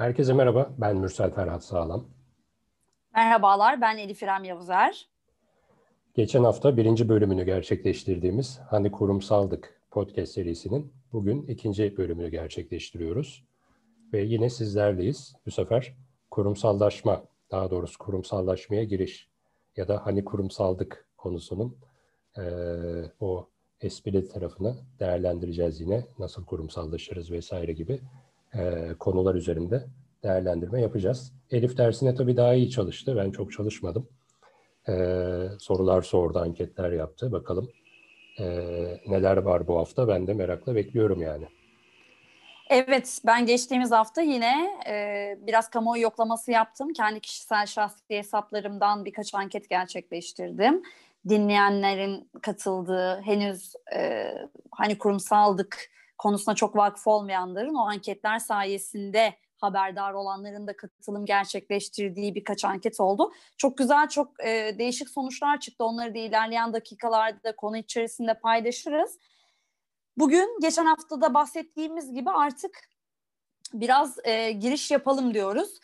Herkese merhaba, ben Mürsel Ferhat Sağlam. Merhabalar, ben Elif İrem Yavuzer. Geçen hafta birinci bölümünü gerçekleştirdiğimiz Hani Kurumsaldık podcast serisinin bugün ikinci bölümünü gerçekleştiriyoruz. Ve yine sizlerleyiz. Bu sefer kurumsallaşma, daha doğrusu kurumsallaşmaya giriş ya da hani kurumsaldık konusunun e, o esprili tarafını değerlendireceğiz yine. Nasıl kurumsallaşırız vesaire gibi e, konular üzerinde değerlendirme yapacağız. Elif dersine tabii daha iyi çalıştı. Ben çok çalışmadım. E, sorular sordu, anketler yaptı. Bakalım e, neler var bu hafta. Ben de merakla bekliyorum yani. Evet, ben geçtiğimiz hafta yine e, biraz kamuoyu yoklaması yaptım. Kendi kişisel şahsi hesaplarımdan birkaç anket gerçekleştirdim. Dinleyenlerin katıldığı, henüz e, hani kurumsaldık konusuna çok vakıf olmayanların o anketler sayesinde haberdar olanların da katılım gerçekleştirdiği birkaç anket oldu. Çok güzel, çok e, değişik sonuçlar çıktı. Onları da ilerleyen dakikalarda konu içerisinde paylaşırız. Bugün geçen haftada bahsettiğimiz gibi artık biraz e, giriş yapalım diyoruz.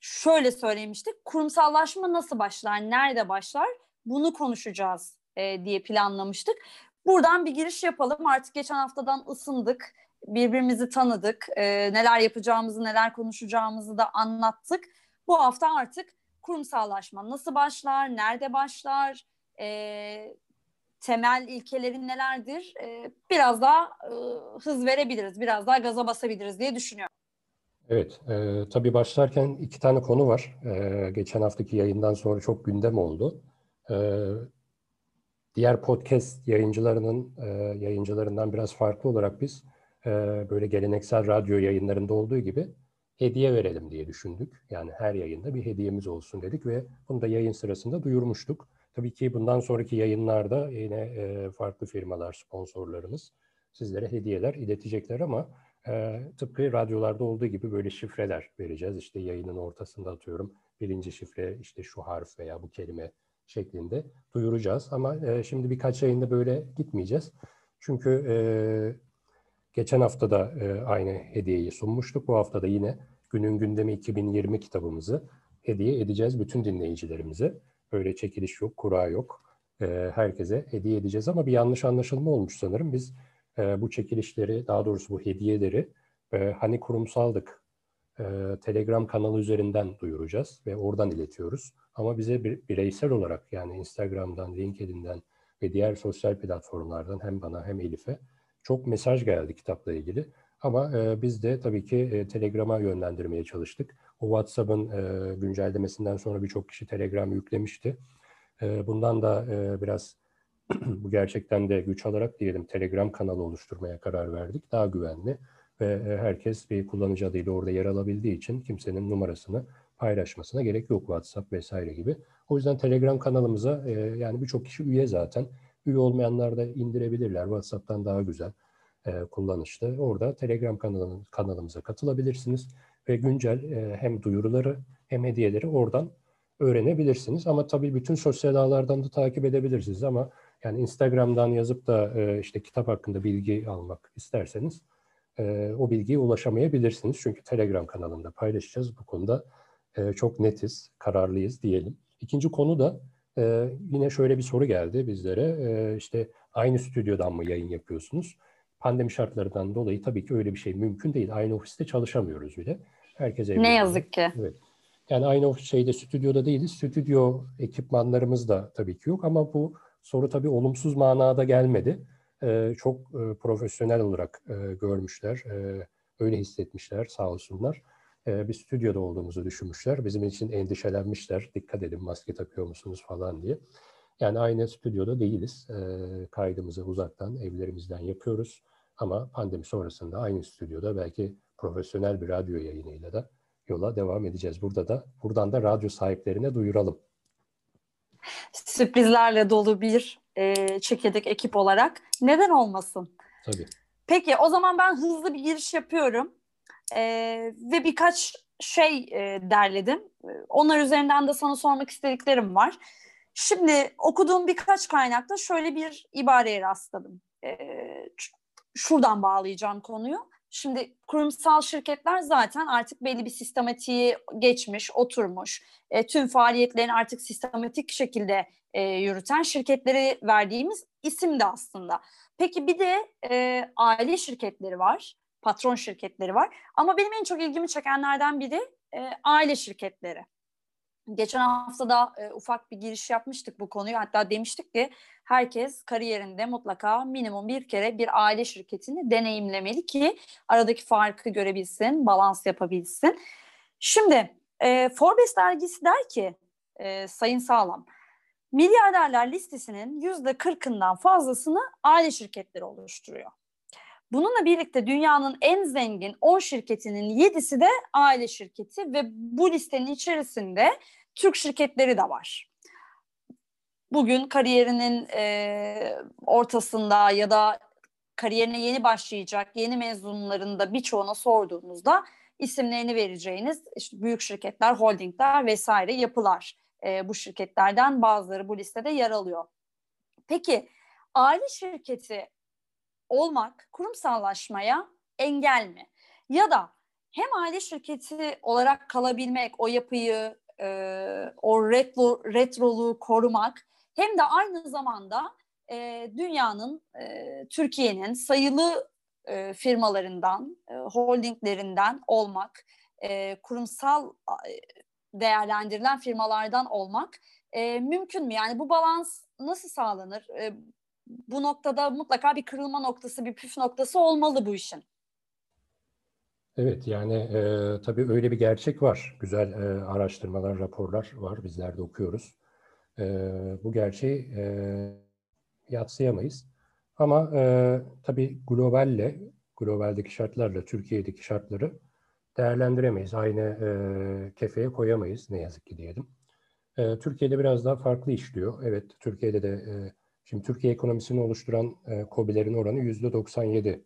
Şöyle söylemiştik, kurumsallaşma nasıl başlar, nerede başlar bunu konuşacağız e, diye planlamıştık. Buradan bir giriş yapalım. Artık geçen haftadan ısındık, birbirimizi tanıdık, e, neler yapacağımızı, neler konuşacağımızı da anlattık. Bu hafta artık kurumsallaşma nasıl başlar, nerede başlar, e, temel ilkelerin nelerdir? E, biraz daha e, hız verebiliriz, biraz daha gaza basabiliriz diye düşünüyorum. Evet, e, tabii başlarken iki tane konu var. E, geçen haftaki yayından sonra çok gündem oldu. E, diğer podcast yayıncılarının e, yayıncılarından biraz farklı olarak biz e, böyle geleneksel radyo yayınlarında olduğu gibi hediye verelim diye düşündük. Yani her yayında bir hediyemiz olsun dedik ve bunu da yayın sırasında duyurmuştuk. Tabii ki bundan sonraki yayınlarda yine e, farklı firmalar, sponsorlarımız sizlere hediyeler iletecekler ama e, tıpkı radyolarda olduğu gibi böyle şifreler vereceğiz. İşte yayının ortasında atıyorum birinci şifre işte şu harf veya bu kelime şeklinde duyuracağız. Ama e, şimdi birkaç yayında böyle gitmeyeceğiz. Çünkü e, geçen hafta da e, aynı hediyeyi sunmuştuk. Bu hafta da yine Günün Gündemi 2020 kitabımızı hediye edeceğiz bütün dinleyicilerimize. Böyle çekiliş yok, kura yok. E, herkese hediye edeceğiz ama bir yanlış anlaşılma olmuş sanırım. Biz e, bu çekilişleri, daha doğrusu bu hediyeleri e, hani kurumsaldık e, Telegram kanalı üzerinden duyuracağız ve oradan iletiyoruz. Ama bize bir, bireysel olarak yani Instagram'dan, LinkedIn'den ve diğer sosyal platformlardan hem bana hem Elif'e çok mesaj geldi kitapla ilgili. Ama e, biz de tabii ki e, Telegram'a yönlendirmeye çalıştık. O WhatsApp'ın e, güncellemesinden sonra birçok kişi Telegram yüklemişti. E, bundan da e, biraz bu gerçekten de güç alarak diyelim Telegram kanalı oluşturmaya karar verdik. Daha güvenli ve e, herkes bir kullanıcı adıyla orada yer alabildiği için kimsenin numarasını paylaşmasına gerek yok WhatsApp vesaire gibi. O yüzden Telegram kanalımıza e, yani birçok kişi üye zaten. Üye olmayanlar da indirebilirler. WhatsApp'tan daha güzel e, kullanışlı. Orada Telegram kanalımız, kanalımıza katılabilirsiniz ve güncel e, hem duyuruları hem hediyeleri oradan öğrenebilirsiniz. Ama tabii bütün sosyal ağlardan da takip edebilirsiniz ama yani Instagram'dan yazıp da e, işte kitap hakkında bilgi almak isterseniz e, o bilgiye ulaşamayabilirsiniz. Çünkü Telegram kanalında paylaşacağız. Bu konuda e, çok netiz, kararlıyız diyelim. İkinci konu da e, yine şöyle bir soru geldi bizlere. E, işte aynı stüdyodan mı yayın yapıyorsunuz? Pandemi şartlarından dolayı tabii ki öyle bir şey mümkün değil. Aynı ofiste çalışamıyoruz bile. Herkes evde. Ne yazık ki. Evet. Yani aynı ofis şeyde stüdyoda değiliz. Stüdyo ekipmanlarımız da tabii ki yok ama bu soru tabii olumsuz manada gelmedi. Çok profesyonel olarak görmüşler. Öyle hissetmişler sağ olsunlar bir stüdyoda olduğumuzu düşünmüşler. Bizim için endişelenmişler. Dikkat edin maske takıyor musunuz falan diye. Yani aynı stüdyoda değiliz. Kaydımızı uzaktan, evlerimizden yapıyoruz. Ama pandemi sonrasında aynı stüdyoda belki profesyonel bir radyo yayınıyla da yola devam edeceğiz. Burada da buradan da radyo sahiplerine duyuralım. Sürprizlerle dolu bir e, çekirdek ekip olarak neden olmasın? Tabii. Peki o zaman ben hızlı bir giriş yapıyorum e, ve birkaç şey e, derledim. Onlar üzerinden de sana sormak istediklerim var. Şimdi okuduğum birkaç kaynakta şöyle bir ibareye rastladım. E, şuradan bağlayacağım konuyu. Şimdi kurumsal şirketler zaten artık belli bir sistematiği geçmiş, oturmuş. E, tüm faaliyetlerini artık sistematik şekilde e, yürüten şirketleri verdiğimiz isim de aslında. Peki bir de e, aile şirketleri var, patron şirketleri var. Ama benim en çok ilgimi çekenlerden biri e, aile şirketleri. Geçen hafta da e, ufak bir giriş yapmıştık bu konuyu. Hatta demiştik ki herkes kariyerinde mutlaka minimum bir kere bir aile şirketini deneyimlemeli ki aradaki farkı görebilsin, balans yapabilsin. Şimdi e, Forbes dergisi der ki e, Sayın Sağlam, milyarderler listesinin yüzde kırkından fazlasını aile şirketleri oluşturuyor. Bununla birlikte dünyanın en zengin 10 şirketinin 7'si de aile şirketi ve bu listenin içerisinde Türk şirketleri de var. Bugün kariyerinin e, ortasında ya da kariyerine yeni başlayacak yeni mezunların da birçoğuna sorduğunuzda isimlerini vereceğiniz işte büyük şirketler, holdingler vesaire yapılar. E, bu şirketlerden bazıları bu listede yer alıyor. Peki aile şirketi olmak kurumsallaşmaya engel mi? Ya da hem aile şirketi olarak kalabilmek, o yapıyı, e, o retro, retroluğu korumak hem de aynı zamanda e, dünyanın, e, Türkiye'nin sayılı e, firmalarından, e, holdinglerinden olmak, e, kurumsal e, değerlendirilen firmalardan olmak e, mümkün mü? Yani bu balans nasıl sağlanır? E, bu noktada mutlaka bir kırılma noktası, bir püf noktası olmalı bu işin. Evet yani e, tabii öyle bir gerçek var. Güzel e, araştırmalar, raporlar var. Bizler de okuyoruz. E, bu gerçeği e, yatsıyamayız. Ama e, tabii globalle, globaldeki şartlarla Türkiye'deki şartları değerlendiremeyiz. Aynı e, kefeye koyamayız ne yazık ki diyelim. E, Türkiye'de biraz daha farklı işliyor. Evet Türkiye'de de e, Şimdi Türkiye ekonomisini oluşturan e, COBİ'lerin oranı yüzde 97.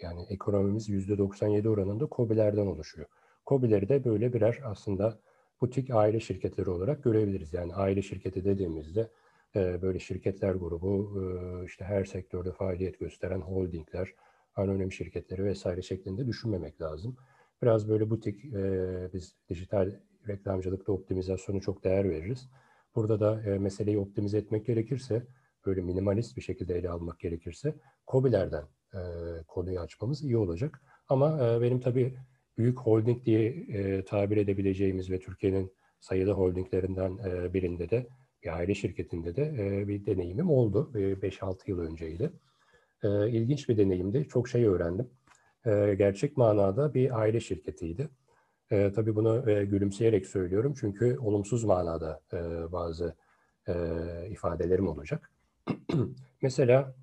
Yani ekonomimiz yüzde 97 oranında COBİ'lerden oluşuyor. COBİ'leri de böyle birer aslında butik aile şirketleri olarak görebiliriz. Yani aile şirketi dediğimizde e, böyle şirketler grubu, e, işte her sektörde faaliyet gösteren holdingler, anonim şirketleri vesaire şeklinde düşünmemek lazım. Biraz böyle butik, e, biz dijital reklamcılıkta optimizasyonu çok değer veririz. Burada da e, meseleyi optimize etmek gerekirse böyle minimalist bir şekilde ele almak gerekirse COBİ'lerden e, konuyu açmamız iyi olacak. Ama e, benim tabii büyük holding diye e, tabir edebileceğimiz ve Türkiye'nin sayılı holdinglerinden e, birinde de bir aile şirketinde de e, bir deneyimim oldu. E, 5-6 yıl önceydi. E, ilginç bir deneyimdi. Çok şey öğrendim. E, gerçek manada bir aile şirketiydi. E, tabii bunu e, gülümseyerek söylüyorum çünkü olumsuz manada e, bazı e, ifadelerim olacak. Mesela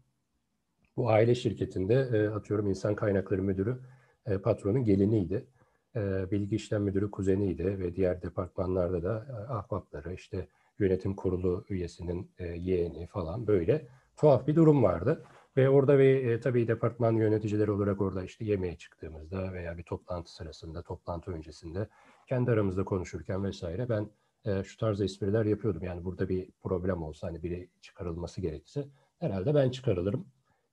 bu aile şirketinde e, atıyorum insan kaynakları müdürü e, patronun geliniydi. E, bilgi işlem müdürü kuzeniydi ve diğer departmanlarda da e, ahbapları işte yönetim kurulu üyesinin e, yeğeni falan böyle tuhaf bir durum vardı. Ve orada ve e, tabii departman yöneticileri olarak orada işte yemeğe çıktığımızda veya bir toplantı sırasında, toplantı öncesinde kendi aramızda konuşurken vesaire ben şu tarz espriler yapıyordum. Yani burada bir problem olsa hani biri çıkarılması gerekse herhalde ben çıkarılırım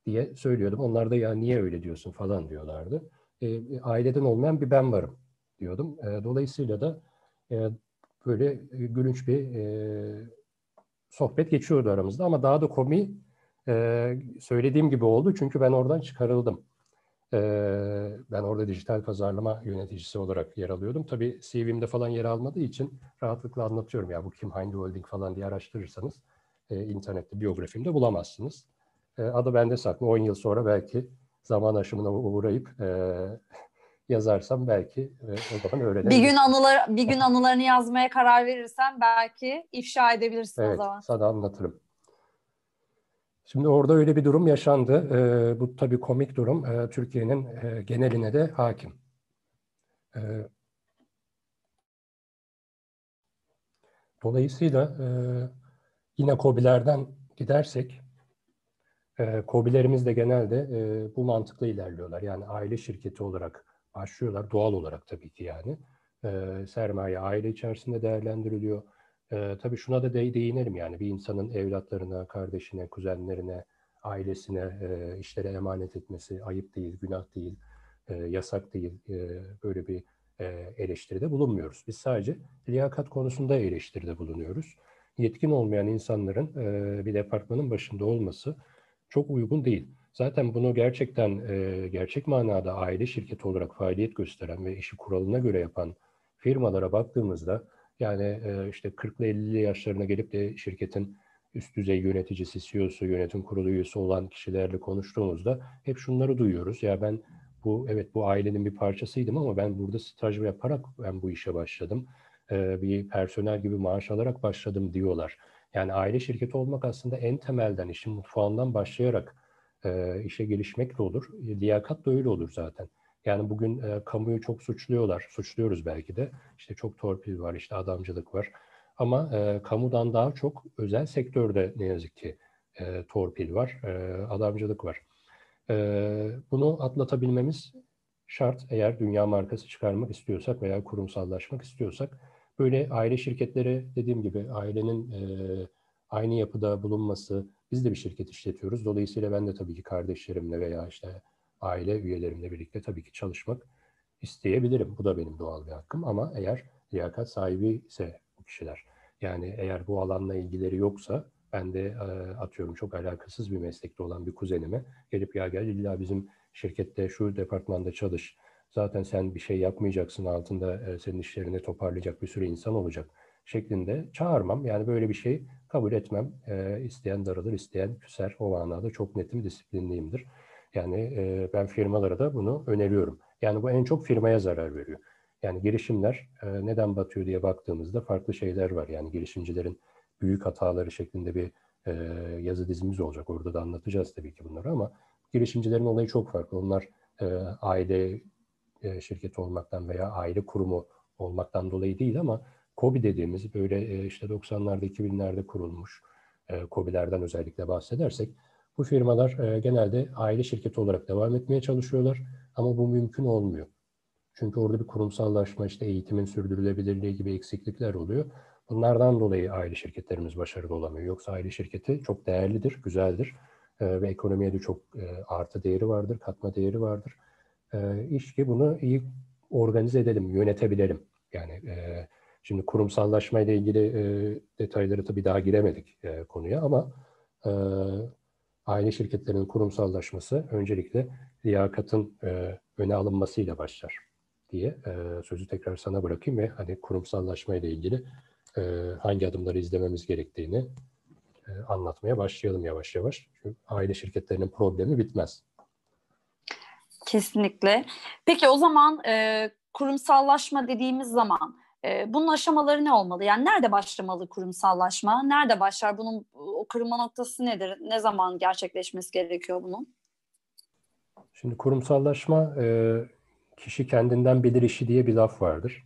diye söylüyordum. Onlar da ya niye öyle diyorsun falan diyorlardı. E, aileden olmayan bir ben varım diyordum. E, dolayısıyla da e, böyle gülünç bir e, sohbet geçiyordu aramızda ama daha da komi e, söylediğim gibi oldu çünkü ben oradan çıkarıldım. Ben orada dijital pazarlama yöneticisi olarak yer alıyordum. Tabii CV'mde falan yer almadığı için rahatlıkla anlatıyorum. Ya bu kim, hangi holding falan diye araştırırsanız internette biyografimde bulamazsınız. Adı bende saklı. 10 yıl sonra belki zaman aşımına uğrayıp yazarsam belki o zaman öğrenirim. Bir gün anılar bir gün anılarını yazmaya karar verirsen belki ifşa edebilirsin evet, o zaman. sana anlatırım. Şimdi orada öyle bir durum yaşandı. E, bu tabii komik durum. E, Türkiye'nin e, geneline de hakim. E, dolayısıyla e, yine COBİ'lerden gidersek, e, COBİ'lerimiz de genelde e, bu mantıkla ilerliyorlar. Yani aile şirketi olarak başlıyorlar, doğal olarak tabii ki yani. E, sermaye aile içerisinde değerlendiriliyor tabii şuna da de, değinelim yani bir insanın evlatlarına, kardeşine, kuzenlerine, ailesine e, işlere emanet etmesi ayıp değil, günah değil. e, yasak değil, e, böyle bir e, eleştiride bulunmuyoruz. Biz sadece liyakat konusunda eleştiride bulunuyoruz. Yetkin olmayan insanların e, bir departmanın başında olması çok uygun değil. Zaten bunu gerçekten e, gerçek manada aile şirketi olarak faaliyet gösteren ve işi kuralına göre yapan firmalara baktığımızda yani e, işte 40'lı 50'li yaşlarına gelip de şirketin üst düzey yöneticisi, CEO'su, yönetim kurulu üyesi olan kişilerle konuştuğumuzda hep şunları duyuyoruz. Ya ben bu evet bu ailenin bir parçasıydım ama ben burada staj yaparak ben bu işe başladım. Bir personel gibi maaş alarak başladım diyorlar. Yani aile şirketi olmak aslında en temelden işin mutfağından başlayarak e, işe gelişmekle olur. Liyakat da öyle olur zaten. Yani bugün e, kamuyu çok suçluyorlar. Suçluyoruz belki de. İşte çok torpil var, işte adamcılık var. Ama e, kamudan daha çok özel sektörde ne yazık ki e, torpil var, e, adamcılık var. E, bunu atlatabilmemiz şart eğer dünya markası çıkarmak istiyorsak veya kurumsallaşmak istiyorsak. Böyle aile şirketleri dediğim gibi ailenin e, aynı yapıda bulunması, biz de bir şirket işletiyoruz. Dolayısıyla ben de tabii ki kardeşlerimle veya işte aile üyelerimle birlikte tabii ki çalışmak isteyebilirim. Bu da benim doğal bir hakkım ama eğer liyakat sahibi ise bu kişiler. Yani eğer bu alanla ilgileri yoksa ben de atıyorum çok alakasız bir meslekte olan bir kuzenime gelip ya gel illa bizim şirkette şu departmanda çalış. Zaten sen bir şey yapmayacaksın altında senin işlerini toparlayacak bir sürü insan olacak şeklinde çağırmam. Yani böyle bir şey kabul etmem. E, isteyen daralır, isteyen küser. O manada çok netim, disiplinliyimdir. Yani e, ben firmalara da bunu öneriyorum. Yani bu en çok firmaya zarar veriyor. Yani girişimler e, neden batıyor diye baktığımızda farklı şeyler var. Yani girişimcilerin büyük hataları şeklinde bir e, yazı dizimiz olacak. Orada da anlatacağız tabii ki bunları ama girişimcilerin olayı çok farklı. Onlar e, aile e, şirketi olmaktan veya aile kurumu olmaktan dolayı değil ama KOBİ dediğimiz böyle e, işte 90'larda 2000'lerde kurulmuş e, KOBİ'lerden özellikle bahsedersek bu firmalar e, genelde aile şirketi olarak devam etmeye çalışıyorlar ama bu mümkün olmuyor. Çünkü orada bir kurumsallaşma, işte eğitimin sürdürülebilirliği gibi eksiklikler oluyor. Bunlardan dolayı aile şirketlerimiz başarılı olamıyor. Yoksa aile şirketi çok değerlidir, güzeldir e, ve ekonomiye de çok e, artı değeri vardır, katma değeri vardır. E, iş ki bunu iyi organize edelim, yönetebilelim. Yani e, şimdi kurumsallaşma ile ilgili e, detayları tabii daha giremedik e, konuya ama e, aile şirketlerinin kurumsallaşması öncelikle liyakatın e, öne alınmasıyla başlar diye e, sözü tekrar sana bırakayım ve hani kurumsallaşma ilgili e, hangi adımları izlememiz gerektiğini e, anlatmaya başlayalım yavaş yavaş. Çünkü aile şirketlerinin problemi bitmez. Kesinlikle. Peki o zaman e, kurumsallaşma dediğimiz zaman e, bunun aşamaları ne olmalı? Yani nerede başlamalı kurumsallaşma? Nerede başlar? Bunun o kırılma noktası nedir? Ne zaman gerçekleşmesi gerekiyor bunun? Şimdi kurumsallaşma e, kişi kendinden bilir işi diye bir laf vardır.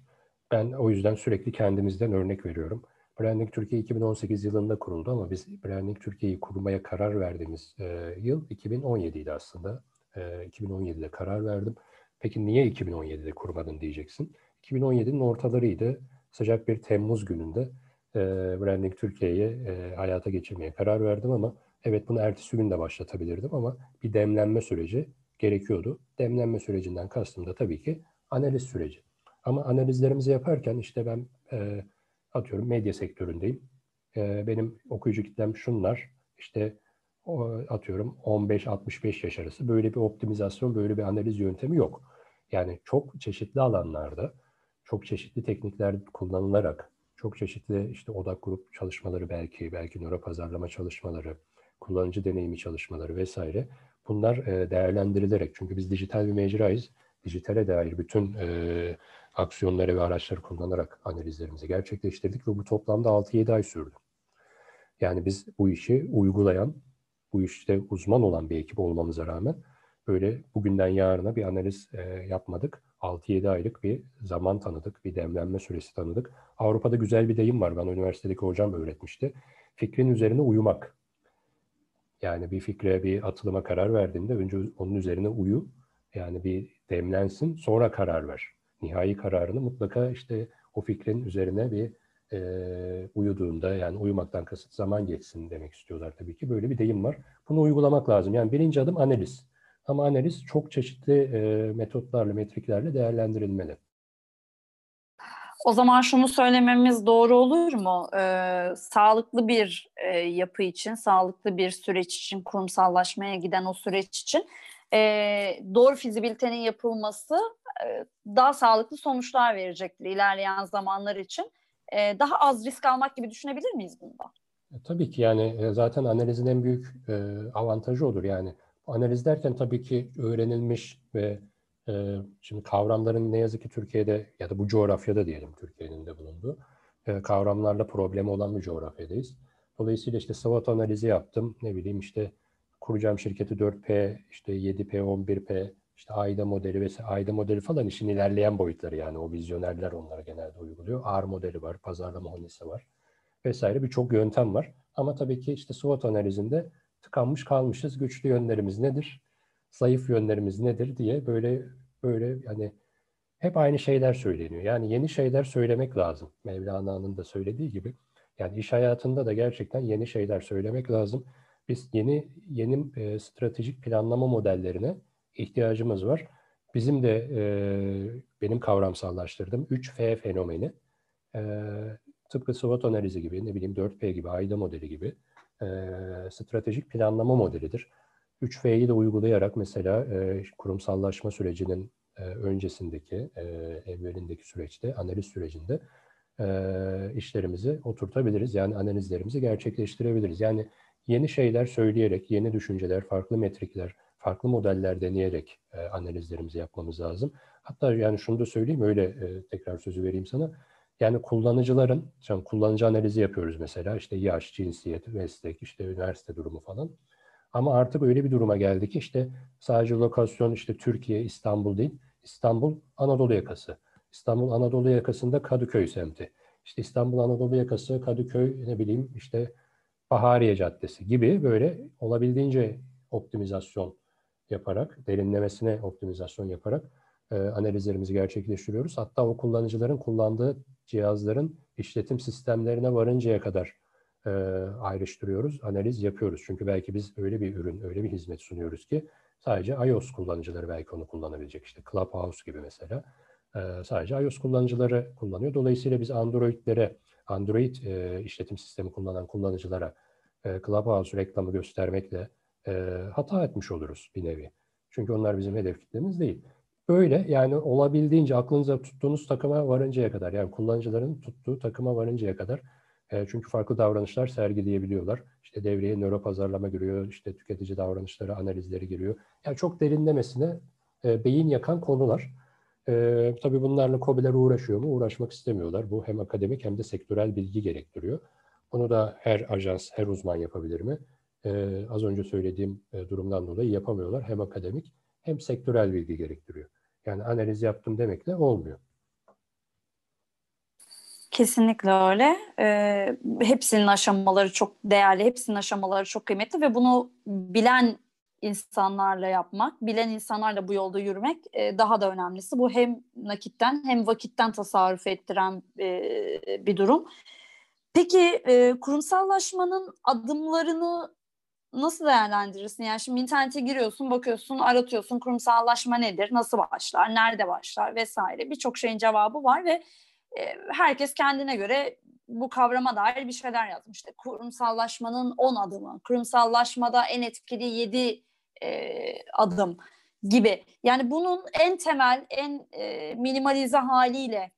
Ben o yüzden sürekli kendimizden örnek veriyorum. Branding Türkiye 2018 yılında kuruldu ama biz Branding Türkiye'yi kurmaya karar verdiğimiz e, yıl 2017 idi aslında. E, 2017'de karar verdim. Peki niye 2017'de kurmadın diyeceksin. 2017'nin ortalarıydı. Sıcak bir Temmuz gününde e, Branding Türkiye'yi e, hayata geçirmeye karar verdim ama evet bunu ertesi gün de başlatabilirdim ama bir demlenme süreci gerekiyordu. Demlenme sürecinden kastım da tabii ki analiz süreci. Ama analizlerimizi yaparken işte ben e, atıyorum medya sektöründeyim. E, benim okuyucu kitlem şunlar. İşte o, atıyorum 15-65 yaş arası böyle bir optimizasyon, böyle bir analiz yöntemi yok. Yani çok çeşitli alanlarda, çok çeşitli teknikler kullanılarak, çok çeşitli işte odak grup çalışmaları belki, belki nöro pazarlama çalışmaları, kullanıcı deneyimi çalışmaları vesaire bunlar e, değerlendirilerek çünkü biz dijital bir mecrayız. Dijitale dair bütün e, aksiyonları ve araçları kullanarak analizlerimizi gerçekleştirdik ve bu toplamda 6-7 ay sürdü. Yani biz bu işi uygulayan, bu işte uzman olan bir ekip olmamıza rağmen böyle bugünden yarına bir analiz e, yapmadık. 6-7 aylık bir zaman tanıdık, bir demlenme süresi tanıdık. Avrupa'da güzel bir deyim var, bana üniversitedeki hocam öğretmişti. Fikrin üzerine uyumak. Yani bir fikre, bir atılıma karar verdiğinde önce onun üzerine uyu. Yani bir demlensin, sonra karar ver. Nihai kararını mutlaka işte o fikrin üzerine bir e, uyuduğunda yani uyumaktan kasıt zaman geçsin demek istiyorlar tabii ki. Böyle bir deyim var. Bunu uygulamak lazım. Yani birinci adım analiz. Ama analiz çok çeşitli e, metotlarla, metriklerle değerlendirilmeli. O zaman şunu söylememiz doğru olur mu? Ee, sağlıklı bir e, yapı için, sağlıklı bir süreç için, kurumsallaşmaya giden o süreç için e, doğru fizibilitenin yapılması e, daha sağlıklı sonuçlar verecektir ilerleyen zamanlar için. E, daha az risk almak gibi düşünebilir miyiz bunda? E, tabii ki yani e, zaten analizin en büyük e, avantajı odur yani. Analiz derken tabii ki öğrenilmiş ve e, şimdi kavramların ne yazık ki Türkiye'de ya da bu coğrafyada diyelim Türkiye'nin de bulunduğu e, kavramlarla problemi olan bir coğrafyadayız. Dolayısıyla işte SWOT analizi yaptım. Ne bileyim işte kuracağım şirketi 4P, işte 7P, 11P, işte AIDA modeli ve AIDA modeli falan işin ilerleyen boyutları yani o vizyonerler onlara genelde uyguluyor. AR modeli var, pazarlama honesi var vesaire birçok yöntem var. Ama tabii ki işte SWOT analizinde tıkanmış kalmışız. Güçlü yönlerimiz nedir? Zayıf yönlerimiz nedir diye böyle böyle yani hep aynı şeyler söyleniyor. Yani yeni şeyler söylemek lazım. Mevlana'nın da söylediği gibi. Yani iş hayatında da gerçekten yeni şeyler söylemek lazım. Biz yeni yeni e, stratejik planlama modellerine ihtiyacımız var. Bizim de e, benim kavramsallaştırdığım 3F fenomeni e, tıpkı SWOT analizi gibi, ne bileyim 4P gibi, AIDA modeli gibi e, stratejik planlama modelidir. 3F'yi de uygulayarak mesela e, kurumsallaşma sürecinin e, öncesindeki, e, evvelindeki süreçte, analiz sürecinde e, işlerimizi oturtabiliriz. Yani analizlerimizi gerçekleştirebiliriz. Yani yeni şeyler söyleyerek, yeni düşünceler, farklı metrikler, farklı modeller deneyerek e, analizlerimizi yapmamız lazım. Hatta yani şunu da söyleyeyim, öyle e, tekrar sözü vereyim sana. Yani kullanıcıların, yani kullanıcı analizi yapıyoruz mesela, işte yaş, cinsiyet, meslek, işte üniversite durumu falan. Ama artık öyle bir duruma geldi ki işte sadece lokasyon işte Türkiye, İstanbul değil, İstanbul Anadolu yakası. İstanbul Anadolu yakasında Kadıköy semti. İşte İstanbul Anadolu yakası, Kadıköy ne bileyim işte Bahariye Caddesi gibi böyle olabildiğince optimizasyon yaparak, derinlemesine optimizasyon yaparak e, analizlerimizi gerçekleştiriyoruz. Hatta o kullanıcıların kullandığı cihazların işletim sistemlerine varıncaya kadar e, ayrıştırıyoruz, analiz yapıyoruz. Çünkü belki biz öyle bir ürün, öyle bir hizmet sunuyoruz ki sadece iOS kullanıcıları belki onu kullanabilecek. İşte Clubhouse gibi mesela e, sadece iOS kullanıcıları kullanıyor. Dolayısıyla biz Android'lere, Android işletim sistemi kullanan kullanıcılara Clubhouse reklamı göstermekle e, hata etmiş oluruz bir nevi. Çünkü onlar bizim hedef kitlemiz değil. Böyle yani olabildiğince aklınıza tuttuğunuz takıma varıncaya kadar yani kullanıcıların tuttuğu takıma varıncaya kadar e, çünkü farklı davranışlar sergileyebiliyorlar. İşte devreye nöro pazarlama giriyor, işte tüketici davranışları analizleri giriyor. Yani çok derinlemesine e, beyin yakan konular. E, tabii bunlarla COBİ'ler uğraşıyor mu? Uğraşmak istemiyorlar. Bu hem akademik hem de sektörel bilgi gerektiriyor. Bunu da her ajans, her uzman yapabilir mi? E, az önce söylediğim e, durumdan dolayı yapamıyorlar. Hem akademik hem sektörel bilgi gerektiriyor. Yani analiz yaptım demekle olmuyor. Kesinlikle öyle. Ee, hepsinin aşamaları çok değerli, hepsinin aşamaları çok kıymetli ve bunu bilen insanlarla yapmak, bilen insanlarla bu yolda yürümek e, daha da önemlisi. Bu hem nakitten hem vakitten tasarruf ettiren e, bir durum. Peki e, kurumsallaşmanın adımlarını nasıl değerlendirirsin? Yani şimdi internete giriyorsun, bakıyorsun, aratıyorsun kurumsallaşma nedir, nasıl başlar, nerede başlar vesaire. Birçok şeyin cevabı var ve e, herkes kendine göre bu kavrama dair bir şeyler yazmış. İşte kurumsallaşmanın 10 adımı, kurumsallaşmada en etkili 7 e, adım gibi. Yani bunun en temel, en e, minimalize haliyle,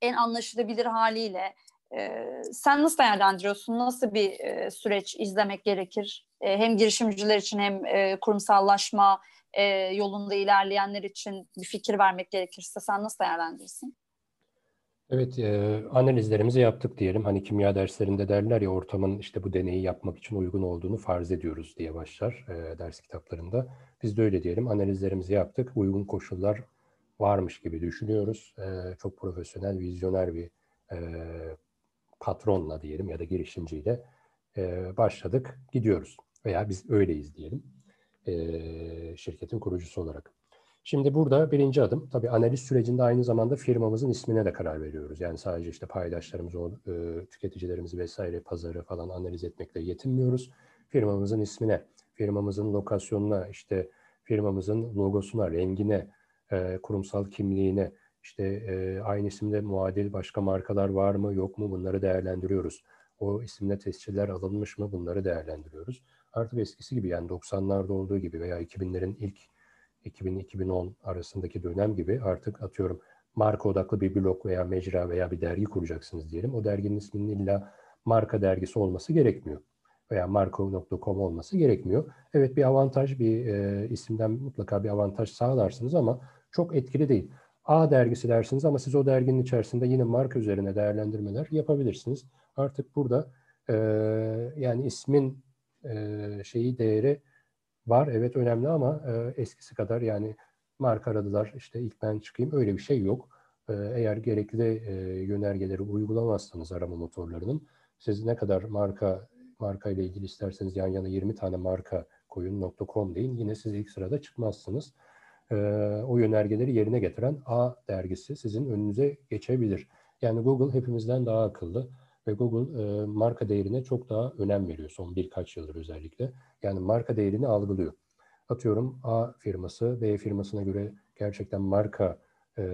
en anlaşılabilir haliyle e, sen nasıl değerlendiriyorsun? Nasıl bir e, süreç izlemek gerekir? E, hem girişimciler için hem e, kurumsallaşma e, yolunda ilerleyenler için bir fikir vermek gerekirse sen nasıl değerlendirirsin? Evet, e, analizlerimizi yaptık diyelim. Hani kimya derslerinde derler ya ortamın işte bu deneyi yapmak için uygun olduğunu farz ediyoruz diye başlar e, ders kitaplarında. Biz de öyle diyelim. Analizlerimizi yaptık. Uygun koşullar varmış gibi düşünüyoruz. E, çok profesyonel, vizyoner bir e, patronla diyelim ya da girişimciyle e, başladık, gidiyoruz. Veya biz öyleyiz diyelim e, şirketin kurucusu olarak. Şimdi burada birinci adım, tabii analiz sürecinde aynı zamanda firmamızın ismine de karar veriyoruz. Yani sadece işte paydaşlarımızı, e, tüketicilerimizi vesaire, pazarı falan analiz etmekle yetinmiyoruz. Firmamızın ismine, firmamızın lokasyonuna, işte firmamızın logosuna, rengine, e, kurumsal kimliğine, işte e, aynı isimde muadil başka markalar var mı yok mu bunları değerlendiriyoruz. O isimle tesciller alınmış mı bunları değerlendiriyoruz. Artık eskisi gibi yani 90'larda olduğu gibi veya 2000'lerin ilk 2000-2010 arasındaki dönem gibi artık atıyorum marka odaklı bir blog veya mecra veya bir dergi kuracaksınız diyelim. O derginin isminin illa marka dergisi olması gerekmiyor. Veya marka.com olması gerekmiyor. Evet bir avantaj, bir e, isimden mutlaka bir avantaj sağlarsınız ama çok etkili değil. A dergisi dersiniz ama siz o derginin içerisinde yine marka üzerine değerlendirmeler yapabilirsiniz. Artık burada e, yani ismin e, şeyi değeri var evet önemli ama e, eskisi kadar yani marka aradılar işte ilk ben çıkayım öyle bir şey yok. E, eğer gerekli e, yönergeleri uygulamazsanız arama motorlarının siz ne kadar marka marka ile ilgili isterseniz yan yana 20 tane marka koyun .com deyin yine siz ilk sırada çıkmazsınız. E, o yönergeleri yerine getiren A dergisi sizin önünüze geçebilir. Yani Google hepimizden daha akıllı ve Google e, marka değerine çok daha önem veriyor son birkaç yıldır özellikle. Yani marka değerini algılıyor. Atıyorum A firması B firmasına göre gerçekten marka e,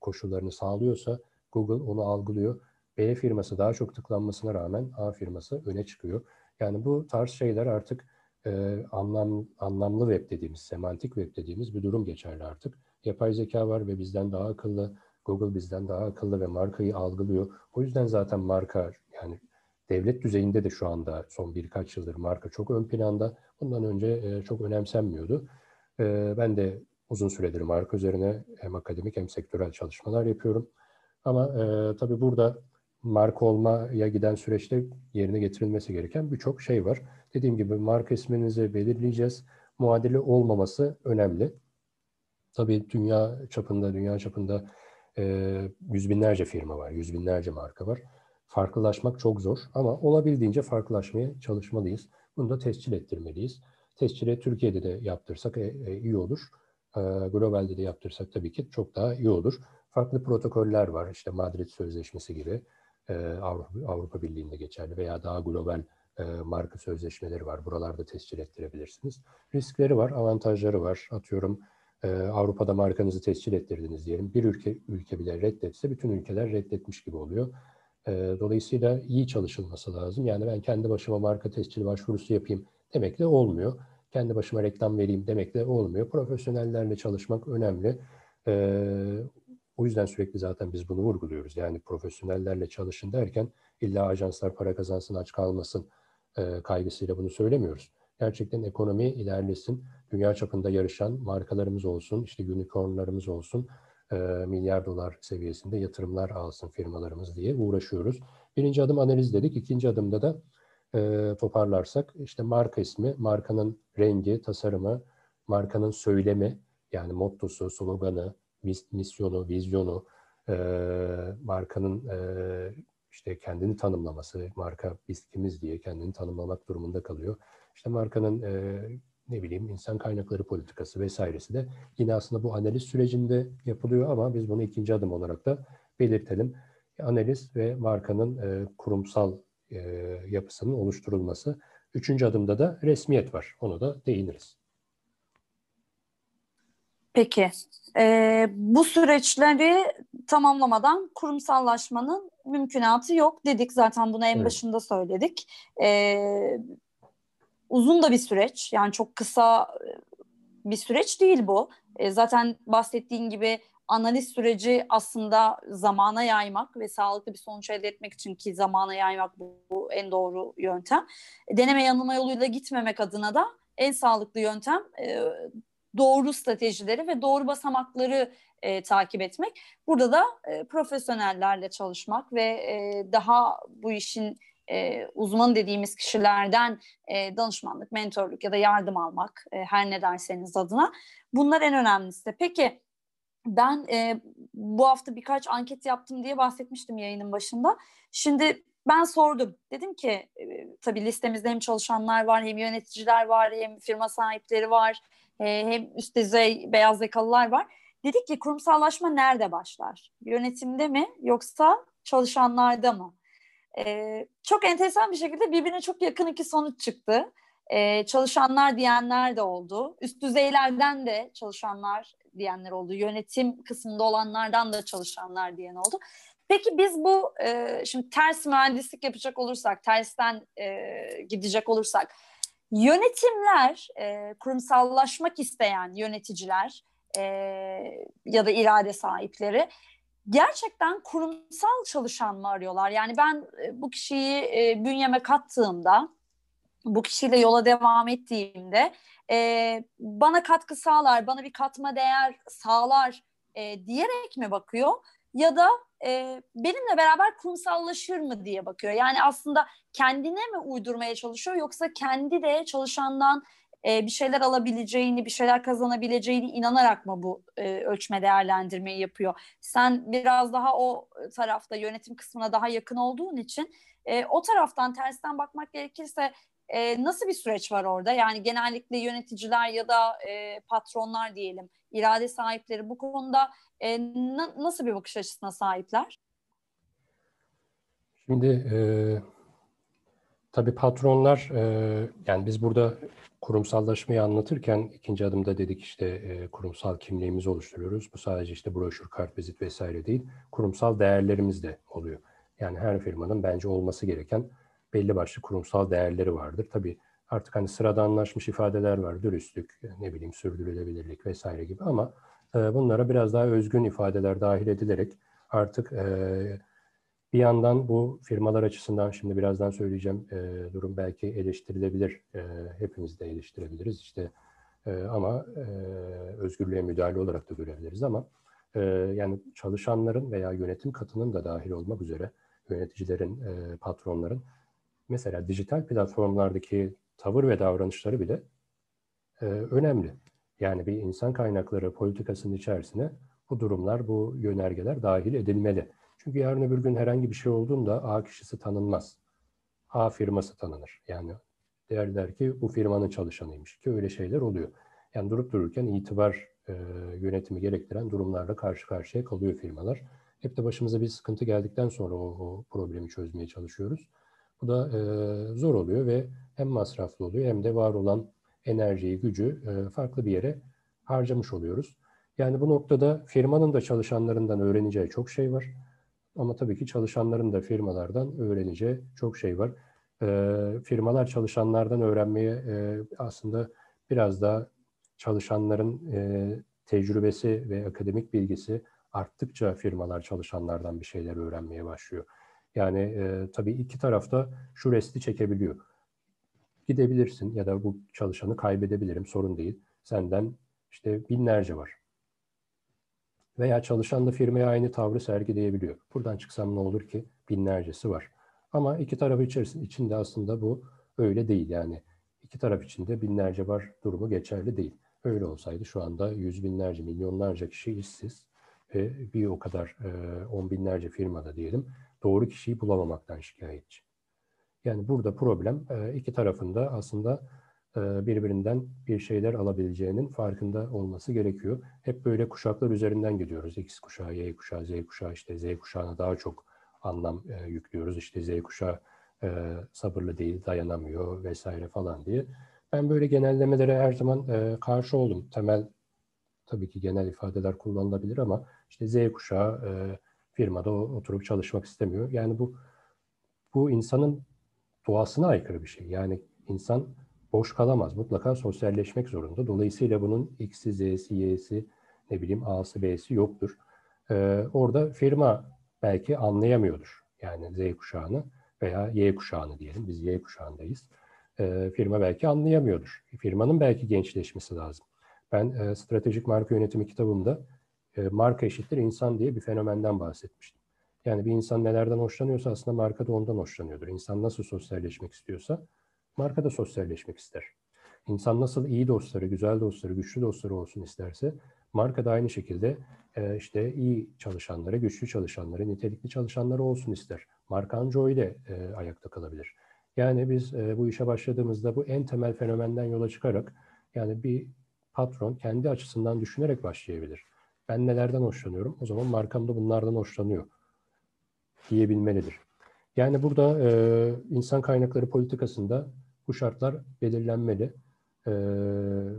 koşullarını sağlıyorsa Google onu algılıyor. B firması daha çok tıklanmasına rağmen A firması öne çıkıyor. Yani bu tarz şeyler artık e, anlam, anlamlı web dediğimiz, semantik web dediğimiz bir durum geçerli artık. Yapay zeka var ve bizden daha akıllı. Google bizden daha akıllı ve markayı algılıyor. O yüzden zaten marka yani devlet düzeyinde de şu anda son birkaç yıldır marka çok ön planda. Bundan önce e, çok önemsenmiyordu. E, ben de uzun süredir marka üzerine hem akademik hem sektörel çalışmalar yapıyorum. Ama e, tabii burada marka olmaya giden süreçte yerine getirilmesi gereken birçok şey var. Dediğim gibi marka isminizi belirleyeceğiz. Muadili olmaması önemli. Tabii dünya çapında, dünya çapında e, yüz binlerce firma var, yüz binlerce marka var. Farklılaşmak çok zor ama olabildiğince farklılaşmaya çalışmalıyız. Bunu da tescil ettirmeliyiz. Tescili Türkiye'de de yaptırsak e, e, iyi olur. E, globalde de yaptırsak tabii ki çok daha iyi olur. Farklı protokoller var. İşte Madrid Sözleşmesi gibi e, Avrupa, Avrupa Birliği'nde geçerli veya daha global e, marka sözleşmeleri var. Buralarda tescil ettirebilirsiniz. Riskleri var, avantajları var. Atıyorum e, Avrupa'da markanızı tescil ettirdiniz diyelim. Bir ülke ülke bile reddetse bütün ülkeler reddetmiş gibi oluyor. E, dolayısıyla iyi çalışılması lazım. Yani ben kendi başıma marka tescil başvurusu yapayım demek de olmuyor. Kendi başıma reklam vereyim demek de olmuyor. Profesyonellerle çalışmak önemli. O yüzden sürekli zaten biz bunu vurguluyoruz. Yani profesyonellerle çalışın derken illa ajanslar para kazansın aç kalmasın e, kaygısıyla bunu söylemiyoruz. Gerçekten ekonomi ilerlesin, dünya çapında yarışan markalarımız olsun, işte unicornlarımız olsun, e, milyar dolar seviyesinde yatırımlar alsın firmalarımız diye uğraşıyoruz. Birinci adım analiz dedik, ikinci adımda da e, toparlarsak işte marka ismi, markanın rengi, tasarımı, markanın söylemi yani mottosu, sloganı, misyonu, vizyonu, markanın işte kendini tanımlaması, marka biz kimiz diye kendini tanımlamak durumunda kalıyor. İşte markanın e, ne bileyim insan kaynakları politikası vesairesi de yine aslında bu analiz sürecinde yapılıyor ama biz bunu ikinci adım olarak da belirtelim. Analiz ve markanın e, kurumsal e, yapısının oluşturulması. Üçüncü adımda da resmiyet var. Onu da değiniriz. Peki, e, bu süreçleri tamamlamadan kurumsallaşmanın mümkünatı yok dedik. Zaten bunu en evet. başında söyledik. E, uzun da bir süreç. Yani çok kısa bir süreç değil bu. E, zaten bahsettiğin gibi analiz süreci aslında zamana yaymak ve sağlıklı bir sonuç elde etmek için ki zamana yaymak bu, bu en doğru yöntem. Deneme yanılma yoluyla gitmemek adına da en sağlıklı yöntem e, doğru stratejileri ve doğru basamakları e, takip etmek. Burada da e, profesyonellerle çalışmak ve e, daha bu işin e, uzman dediğimiz kişilerden e, danışmanlık, mentorluk ya da yardım almak e, her ne derseniz adına. Bunlar en önemlisi. Peki ben e, bu hafta birkaç anket yaptım diye bahsetmiştim yayının başında. Şimdi ben sordum. Dedim ki e, tabii listemizde hem çalışanlar var hem yöneticiler var hem firma sahipleri var e, hem üst düzey beyaz yakalılar var. Dedik ki kurumsallaşma nerede başlar? Yönetimde mi yoksa çalışanlarda mı? E, çok enteresan bir şekilde birbirine çok yakın iki sonuç çıktı. e, çalışanlar diyenler de oldu. Üst düzeylerden de çalışanlar diyenler oldu. Yönetim kısmında olanlardan da çalışanlar diyen oldu. Peki biz bu e, şimdi ters mühendislik yapacak olursak, tersten e, gidecek olursak, yönetimler, e, kurumsallaşmak isteyen yöneticiler e, ya da irade sahipleri gerçekten kurumsal çalışan mı arıyorlar? Yani ben e, bu kişiyi e, bünyeme kattığımda, bu kişiyle yola devam ettiğimde e, bana katkı sağlar, bana bir katma değer sağlar e, diyerek mi bakıyor? Ya da e, benimle beraber kurumsallaşır mı diye bakıyor. Yani aslında kendine mi uydurmaya çalışıyor yoksa kendi de çalışandan e, bir şeyler alabileceğini, bir şeyler kazanabileceğini inanarak mı bu e, ölçme değerlendirmeyi yapıyor? Sen biraz daha o tarafta yönetim kısmına daha yakın olduğun için e, o taraftan tersten bakmak gerekirse e, nasıl bir süreç var orada? Yani genellikle yöneticiler ya da e, patronlar diyelim, irade sahipleri bu konuda e, na, nasıl bir bakış açısına sahipler? Şimdi e, tabii patronlar, e, yani biz burada kurumsallaşmayı anlatırken ikinci adımda dedik işte e, kurumsal kimliğimizi oluşturuyoruz. Bu sadece işte broşür, kartvizit vesaire değil, kurumsal değerlerimiz de oluyor. Yani her firmanın bence olması gereken belli başlı kurumsal değerleri vardır. Tabii artık hani sıradanlaşmış ifadeler var. Dürüstlük, ne bileyim sürdürülebilirlik vesaire gibi ama e, bunlara biraz daha özgün ifadeler dahil edilerek artık e, bir yandan bu firmalar açısından şimdi birazdan söyleyeceğim e, durum belki eleştirilebilir. E, hepimiz de eleştirebiliriz işte e, ama e, özgürlüğe müdahale olarak da görebiliriz ama e, yani çalışanların veya yönetim katının da dahil olmak üzere yöneticilerin, e, patronların mesela dijital platformlardaki tavır ve davranışları bile e, önemli. Yani bir insan kaynakları politikasının içerisine bu durumlar, bu yönergeler dahil edilmeli. Çünkü yarın öbür gün herhangi bir şey olduğunda A kişisi tanınmaz. A firması tanınır. Yani derler ki bu firmanın çalışanıymış ki öyle şeyler oluyor. Yani durup dururken itibar e, yönetimi gerektiren durumlarla karşı karşıya kalıyor firmalar. Hep de başımıza bir sıkıntı geldikten sonra o, o problemi çözmeye çalışıyoruz. Bu da e, zor oluyor ve hem masraflı oluyor hem de var olan enerjiyi, gücü e, farklı bir yere harcamış oluyoruz. Yani bu noktada firmanın da çalışanlarından öğreneceği çok şey var. Ama tabii ki çalışanların da firmalardan öğreneceği çok şey var. E, firmalar çalışanlardan öğrenmeye e, aslında biraz daha çalışanların e, tecrübesi ve akademik bilgisi arttıkça firmalar çalışanlardan bir şeyler öğrenmeye başlıyor. Yani e, tabii iki tarafta şu resti çekebiliyor. Gidebilirsin ya da bu çalışanı kaybedebilirim sorun değil. Senden işte binlerce var. Veya çalışan da firmaya aynı tavrı sergileyebiliyor. Buradan çıksam ne olur ki binlercesi var. Ama iki taraf içerisinde içinde aslında bu öyle değil yani. iki taraf içinde binlerce var durumu geçerli değil. Öyle olsaydı şu anda yüz binlerce, milyonlarca kişi işsiz ve bir o kadar e, on binlerce firmada diyelim doğru kişiyi bulamamaktan şikayetçi. Yani burada problem e, iki tarafında aslında birbirinden bir şeyler alabileceğinin farkında olması gerekiyor. Hep böyle kuşaklar üzerinden gidiyoruz. X kuşağı, Y kuşağı, Z kuşağı, işte Z kuşağına daha çok anlam e, yüklüyoruz. İşte Z kuşağı sabırlı değil, dayanamıyor vesaire falan diye. Ben böyle genellemelere her zaman karşı oldum. Temel tabii ki genel ifadeler kullanılabilir ama işte Z kuşağı firmada oturup çalışmak istemiyor. Yani bu bu insanın doğasına aykırı bir şey. Yani insan boş kalamaz. Mutlaka sosyalleşmek zorunda. Dolayısıyla bunun X'i, Z'si, Y'si, ne bileyim A'sı, B'si yoktur. Ee, orada firma belki anlayamıyordur. Yani Z kuşağını veya Y kuşağını diyelim. Biz Y kuşağındayız. Ee, firma belki anlayamıyordur. Firmanın belki gençleşmesi lazım. Ben e, stratejik marka yönetimi kitabımda e, marka eşittir insan diye bir fenomenden bahsetmiştim. Yani bir insan nelerden hoşlanıyorsa aslında marka da ondan hoşlanıyordur. İnsan nasıl sosyalleşmek istiyorsa marka da sosyalleşmek ister. İnsan nasıl iyi dostları, güzel dostları, güçlü dostları olsun isterse marka da aynı şekilde e, işte iyi çalışanları, güçlü çalışanları, nitelikli çalışanları olsun ister. Marka anca öyle e, ayakta kalabilir. Yani biz e, bu işe başladığımızda bu en temel fenomenden yola çıkarak yani bir patron kendi açısından düşünerek başlayabilir. Ben nelerden hoşlanıyorum? O zaman markam da bunlardan hoşlanıyor diyebilmelidir. Yani burada e, insan kaynakları politikasında Bu şartlar belirlenmeli. E,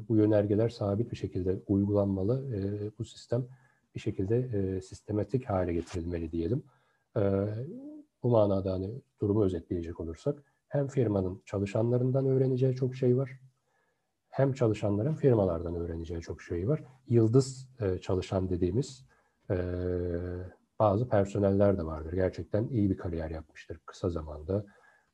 bu yönergeler sabit bir şekilde uygulanmalı. E, bu sistem bir şekilde e, sistematik hale getirilmeli diyelim. E, bu manada hani durumu özetleyecek olursak hem firmanın çalışanlarından öğreneceği çok şey var. Hem çalışanların firmalardan öğreneceği çok şey var. Yıldız e, çalışan dediğimiz e, bazı personeller de vardır. Gerçekten iyi bir kariyer yapmıştır kısa zamanda.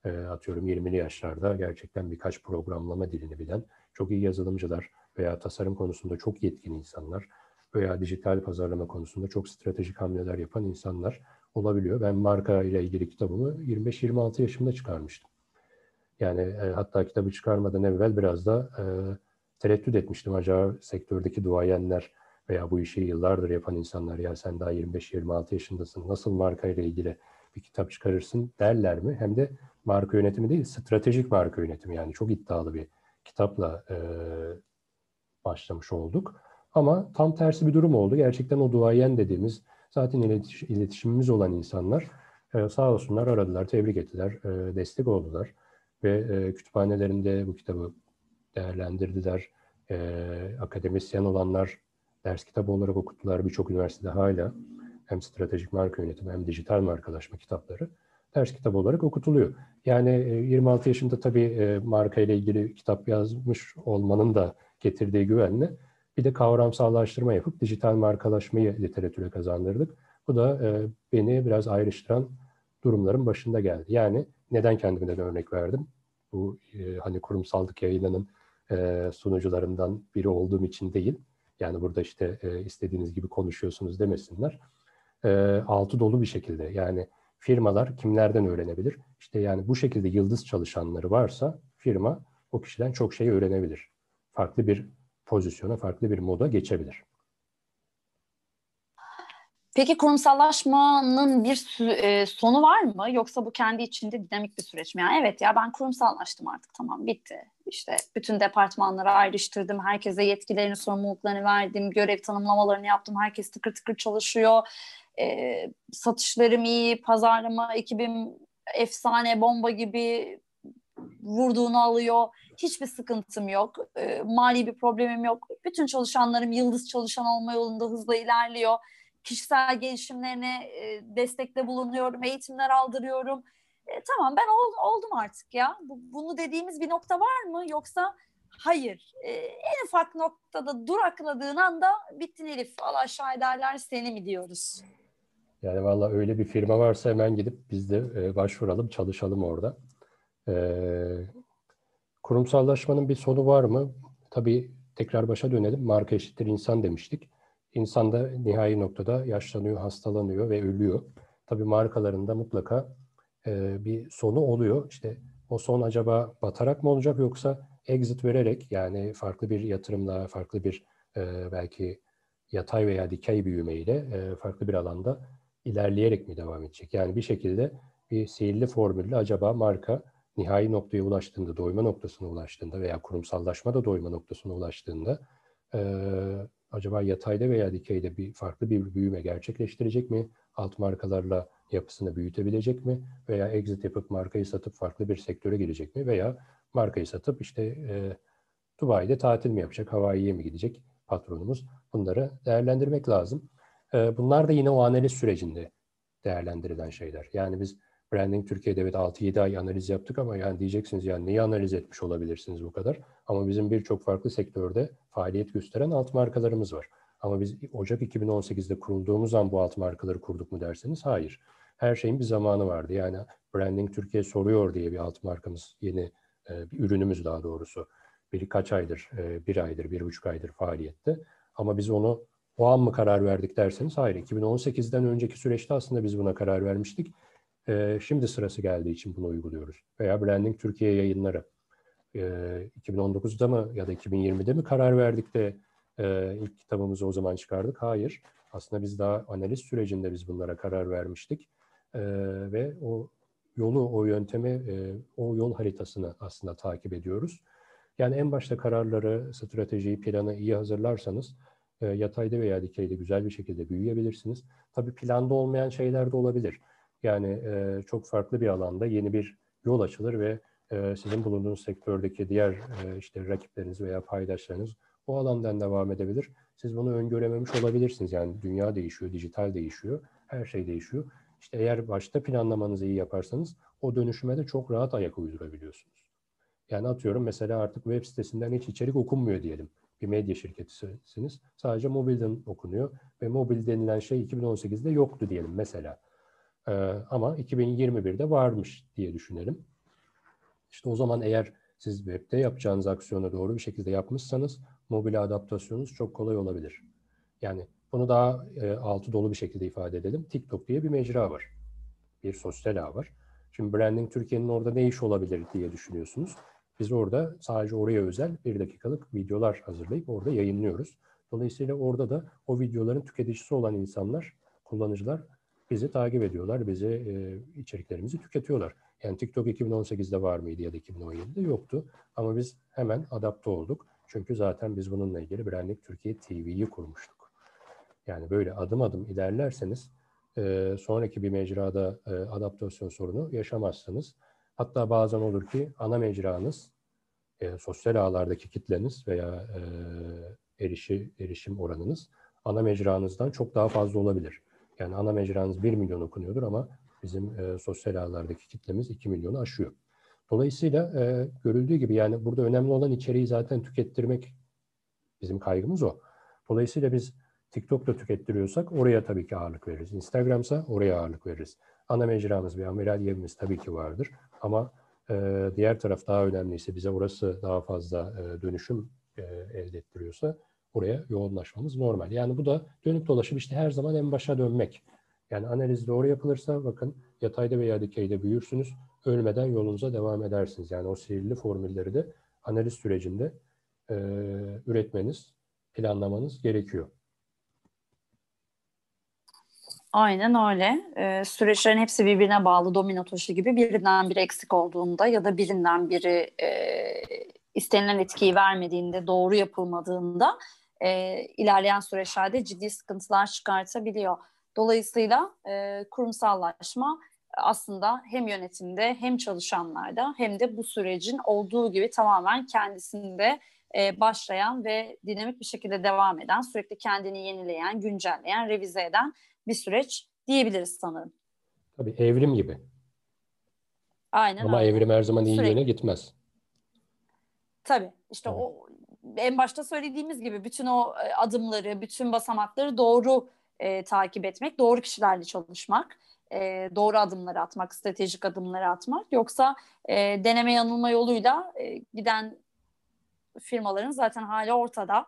E, atıyorum 20'li yaşlarda gerçekten birkaç programlama dilini bilen, çok iyi yazılımcılar veya tasarım konusunda çok yetkin insanlar veya dijital pazarlama konusunda çok stratejik hamleler yapan insanlar olabiliyor. Ben marka ile ilgili kitabımı 25-26 yaşımda çıkarmıştım. Yani e, hatta kitabı çıkarmadan evvel biraz da e, tereddüt etmiştim. Acaba sektördeki duayenler veya bu işi yıllardır yapan insanlar ya sen daha 25-26 yaşındasın nasıl marka ile ilgili bir kitap çıkarırsın derler mi? Hem de marka yönetimi değil, stratejik marka yönetimi yani çok iddialı bir kitapla e, başlamış olduk. Ama tam tersi bir durum oldu. Gerçekten o duayen dediğimiz zaten iletiş, iletişimimiz olan insanlar e, sağ olsunlar aradılar, tebrik ettiler, e, destek oldular ve e, kütüphanelerinde bu kitabı değerlendirdiler. E, akademisyen olanlar ders kitabı olarak okuttular. Birçok üniversitede hala hem stratejik marka yönetimi hem dijital markalaşma kitapları ders kitabı olarak okutuluyor. Yani 26 yaşında tabii marka ile ilgili kitap yazmış olmanın da getirdiği güvenle bir de kavramsallaştırma yapıp dijital markalaşmayı literatüre kazandırdık. Bu da beni biraz ayrıştıran durumların başında geldi. Yani neden kendimden örnek verdim? Bu hani kurumsallık yayınının sunucularından biri olduğum için değil. Yani burada işte istediğiniz gibi konuşuyorsunuz demesinler. altı dolu bir şekilde yani firmalar kimlerden öğrenebilir? İşte yani bu şekilde yıldız çalışanları varsa firma o kişiden çok şey öğrenebilir. Farklı bir pozisyona, farklı bir moda geçebilir. Peki kurumsallaşmanın bir e, sonu var mı? Yoksa bu kendi içinde dinamik bir süreç mi? Yani evet ya ben kurumsallaştım artık tamam bitti. İşte bütün departmanları ayrıştırdım. Herkese yetkilerini, sorumluluklarını verdim. Görev tanımlamalarını yaptım. Herkes tıkır tıkır çalışıyor. E, satışlarım iyi, pazarlama ekibim efsane bomba gibi vurduğunu alıyor. Hiçbir sıkıntım yok. E, mali bir problemim yok. Bütün çalışanlarım yıldız çalışan olma yolunda hızla ilerliyor kişisel gelişimlerine e, destekte bulunuyorum, eğitimler aldırıyorum. E, tamam ben ol, oldum artık ya. Bu, bunu dediğimiz bir nokta var mı? Yoksa hayır. E, en ufak noktada durakladığın anda bittin Elif. Allah aşağı ederler seni mi diyoruz? Yani valla öyle bir firma varsa hemen gidip biz de e, başvuralım, çalışalım orada. E, kurumsallaşmanın bir sonu var mı? Tabii tekrar başa dönelim. Marka eşittir insan demiştik. İnsan da nihai noktada yaşlanıyor, hastalanıyor ve ölüyor. Tabii markalarında mutlaka e, bir sonu oluyor. İşte o son acaba batarak mı olacak yoksa exit vererek yani farklı bir yatırımla, farklı bir belki yatay veya dikey büyümeyle farklı bir alanda ilerleyerek mi devam edecek? Yani bir şekilde bir sihirli formülle acaba marka nihai noktaya ulaştığında, doyma noktasına ulaştığında veya kurumsallaşma da doyma noktasına ulaştığında e, acaba yatayda veya dikeyde bir farklı bir büyüme gerçekleştirecek mi? Alt markalarla yapısını büyütebilecek mi? Veya exit yapıp markayı satıp farklı bir sektöre girecek mi? Veya markayı satıp işte e, Dubai'de tatil mi yapacak, Hawaii'ye mi gidecek patronumuz? Bunları değerlendirmek lazım. E, bunlar da yine o analiz sürecinde değerlendirilen şeyler. Yani biz Branding Türkiye'de evet 6-7 ay analiz yaptık ama yani diyeceksiniz yani neyi analiz etmiş olabilirsiniz bu kadar? Ama bizim birçok farklı sektörde faaliyet gösteren alt markalarımız var. Ama biz Ocak 2018'de kurulduğumuz an bu alt markaları kurduk mu derseniz hayır. Her şeyin bir zamanı vardı. Yani Branding Türkiye soruyor diye bir alt markamız yeni e, bir ürünümüz daha doğrusu birkaç aydır, e, bir aydır, bir buçuk aydır faaliyette. Ama biz onu o an mı karar verdik derseniz hayır. 2018'den önceki süreçte aslında biz buna karar vermiştik. E, şimdi sırası geldiği için bunu uyguluyoruz. Veya Branding Türkiye yayınları. E, 2019'da mı ya da 2020'de mi karar verdik de e, ilk kitabımızı o zaman çıkardık? Hayır. Aslında biz daha analiz sürecinde biz bunlara karar vermiştik. E, ve o yolu, o yöntemi, e, o yol haritasını aslında takip ediyoruz. Yani en başta kararları, stratejiyi, planı iyi hazırlarsanız e, yatayda veya dikeyde güzel bir şekilde büyüyebilirsiniz. Tabii planda olmayan şeyler de olabilir. Yani e, çok farklı bir alanda yeni bir yol açılır ve e, sizin bulunduğunuz sektördeki diğer e, işte rakipleriniz veya paydaşlarınız o alandan devam edebilir. Siz bunu öngörememiş olabilirsiniz. Yani dünya değişiyor, dijital değişiyor, her şey değişiyor. İşte eğer başta planlamanızı iyi yaparsanız o dönüşüme de çok rahat ayak uydurabiliyorsunuz. Yani atıyorum mesela artık web sitesinden hiç içerik okunmuyor diyelim. Bir medya şirketisiniz. Sadece mobilden okunuyor ve mobil denilen şey 2018'de yoktu diyelim mesela. Ee, ama 2021'de varmış diye düşünelim. İşte o zaman eğer siz webde yapacağınız aksiyonu doğru bir şekilde yapmışsanız mobile adaptasyonunuz çok kolay olabilir. Yani bunu daha e, altı dolu bir şekilde ifade edelim. TikTok diye bir mecra var. Bir sosyal ağ var. Şimdi branding Türkiye'nin orada ne iş olabilir diye düşünüyorsunuz. Biz orada sadece oraya özel bir dakikalık videolar hazırlayıp orada yayınlıyoruz. Dolayısıyla orada da o videoların tüketicisi olan insanlar, kullanıcılar bizi takip ediyorlar, bizi e, içeriklerimizi tüketiyorlar. Yani TikTok 2018'de var mıydı ya da 2017'de yoktu. Ama biz hemen adapte olduk. Çünkü zaten biz bununla ilgili Branding Türkiye TV'yi kurmuştuk. Yani böyle adım adım ilerlerseniz e, sonraki bir mecrada e, adaptasyon sorunu yaşamazsınız. Hatta bazen olur ki ana mecranız, e, sosyal ağlardaki kitleniz veya e, erişi, erişim oranınız ana mecranızdan çok daha fazla olabilir. Yani ana mecranız 1 milyon okunuyordur ama bizim e, sosyal ağlardaki kitlemiz 2 milyonu aşıyor. Dolayısıyla e, görüldüğü gibi yani burada önemli olan içeriği zaten tükettirmek bizim kaygımız o. Dolayısıyla biz TikTok'ta tükettiriyorsak oraya tabii ki ağırlık veririz. Instagram'sa oraya ağırlık veririz. Ana mecramız ve amiral yemimiz tabii ki vardır. Ama e, diğer taraf daha önemliyse bize orası daha fazla e, dönüşüm e, elde ettiriyorsa oraya yoğunlaşmamız normal. Yani bu da dönüp dolaşıp işte her zaman en başa dönmek. Yani analiz doğru yapılırsa bakın yatayda veya dikeyde büyürsünüz. Ölmeden yolunuza devam edersiniz. Yani o sihirli formülleri de analiz sürecinde e, üretmeniz, planlamanız gerekiyor. Aynen öyle. Ee, süreçlerin hepsi birbirine bağlı domino taşı gibi birinden biri eksik olduğunda ya da birinden biri e, istenilen etkiyi vermediğinde, doğru yapılmadığında e, ilerleyen süreçlerde ciddi sıkıntılar çıkartabiliyor. Dolayısıyla e, kurumsallaşma aslında hem yönetimde hem çalışanlarda hem de bu sürecin olduğu gibi tamamen kendisinde e, başlayan ve dinamik bir şekilde devam eden, sürekli kendini yenileyen, güncelleyen, revize eden bir süreç diyebiliriz sanırım. Tabii evrim gibi. Aynen Ama öyle. evrim her zaman iyi Sürekli. yöne gitmez. Tabii işte Evet. o en başta söylediğimiz gibi bütün o e, adımları, bütün basamakları doğru e, takip etmek, doğru kişilerle çalışmak, e, doğru adımları atmak, stratejik adımları atmak. Yoksa e, deneme yanılma yoluyla e, giden firmaların zaten hali ortada.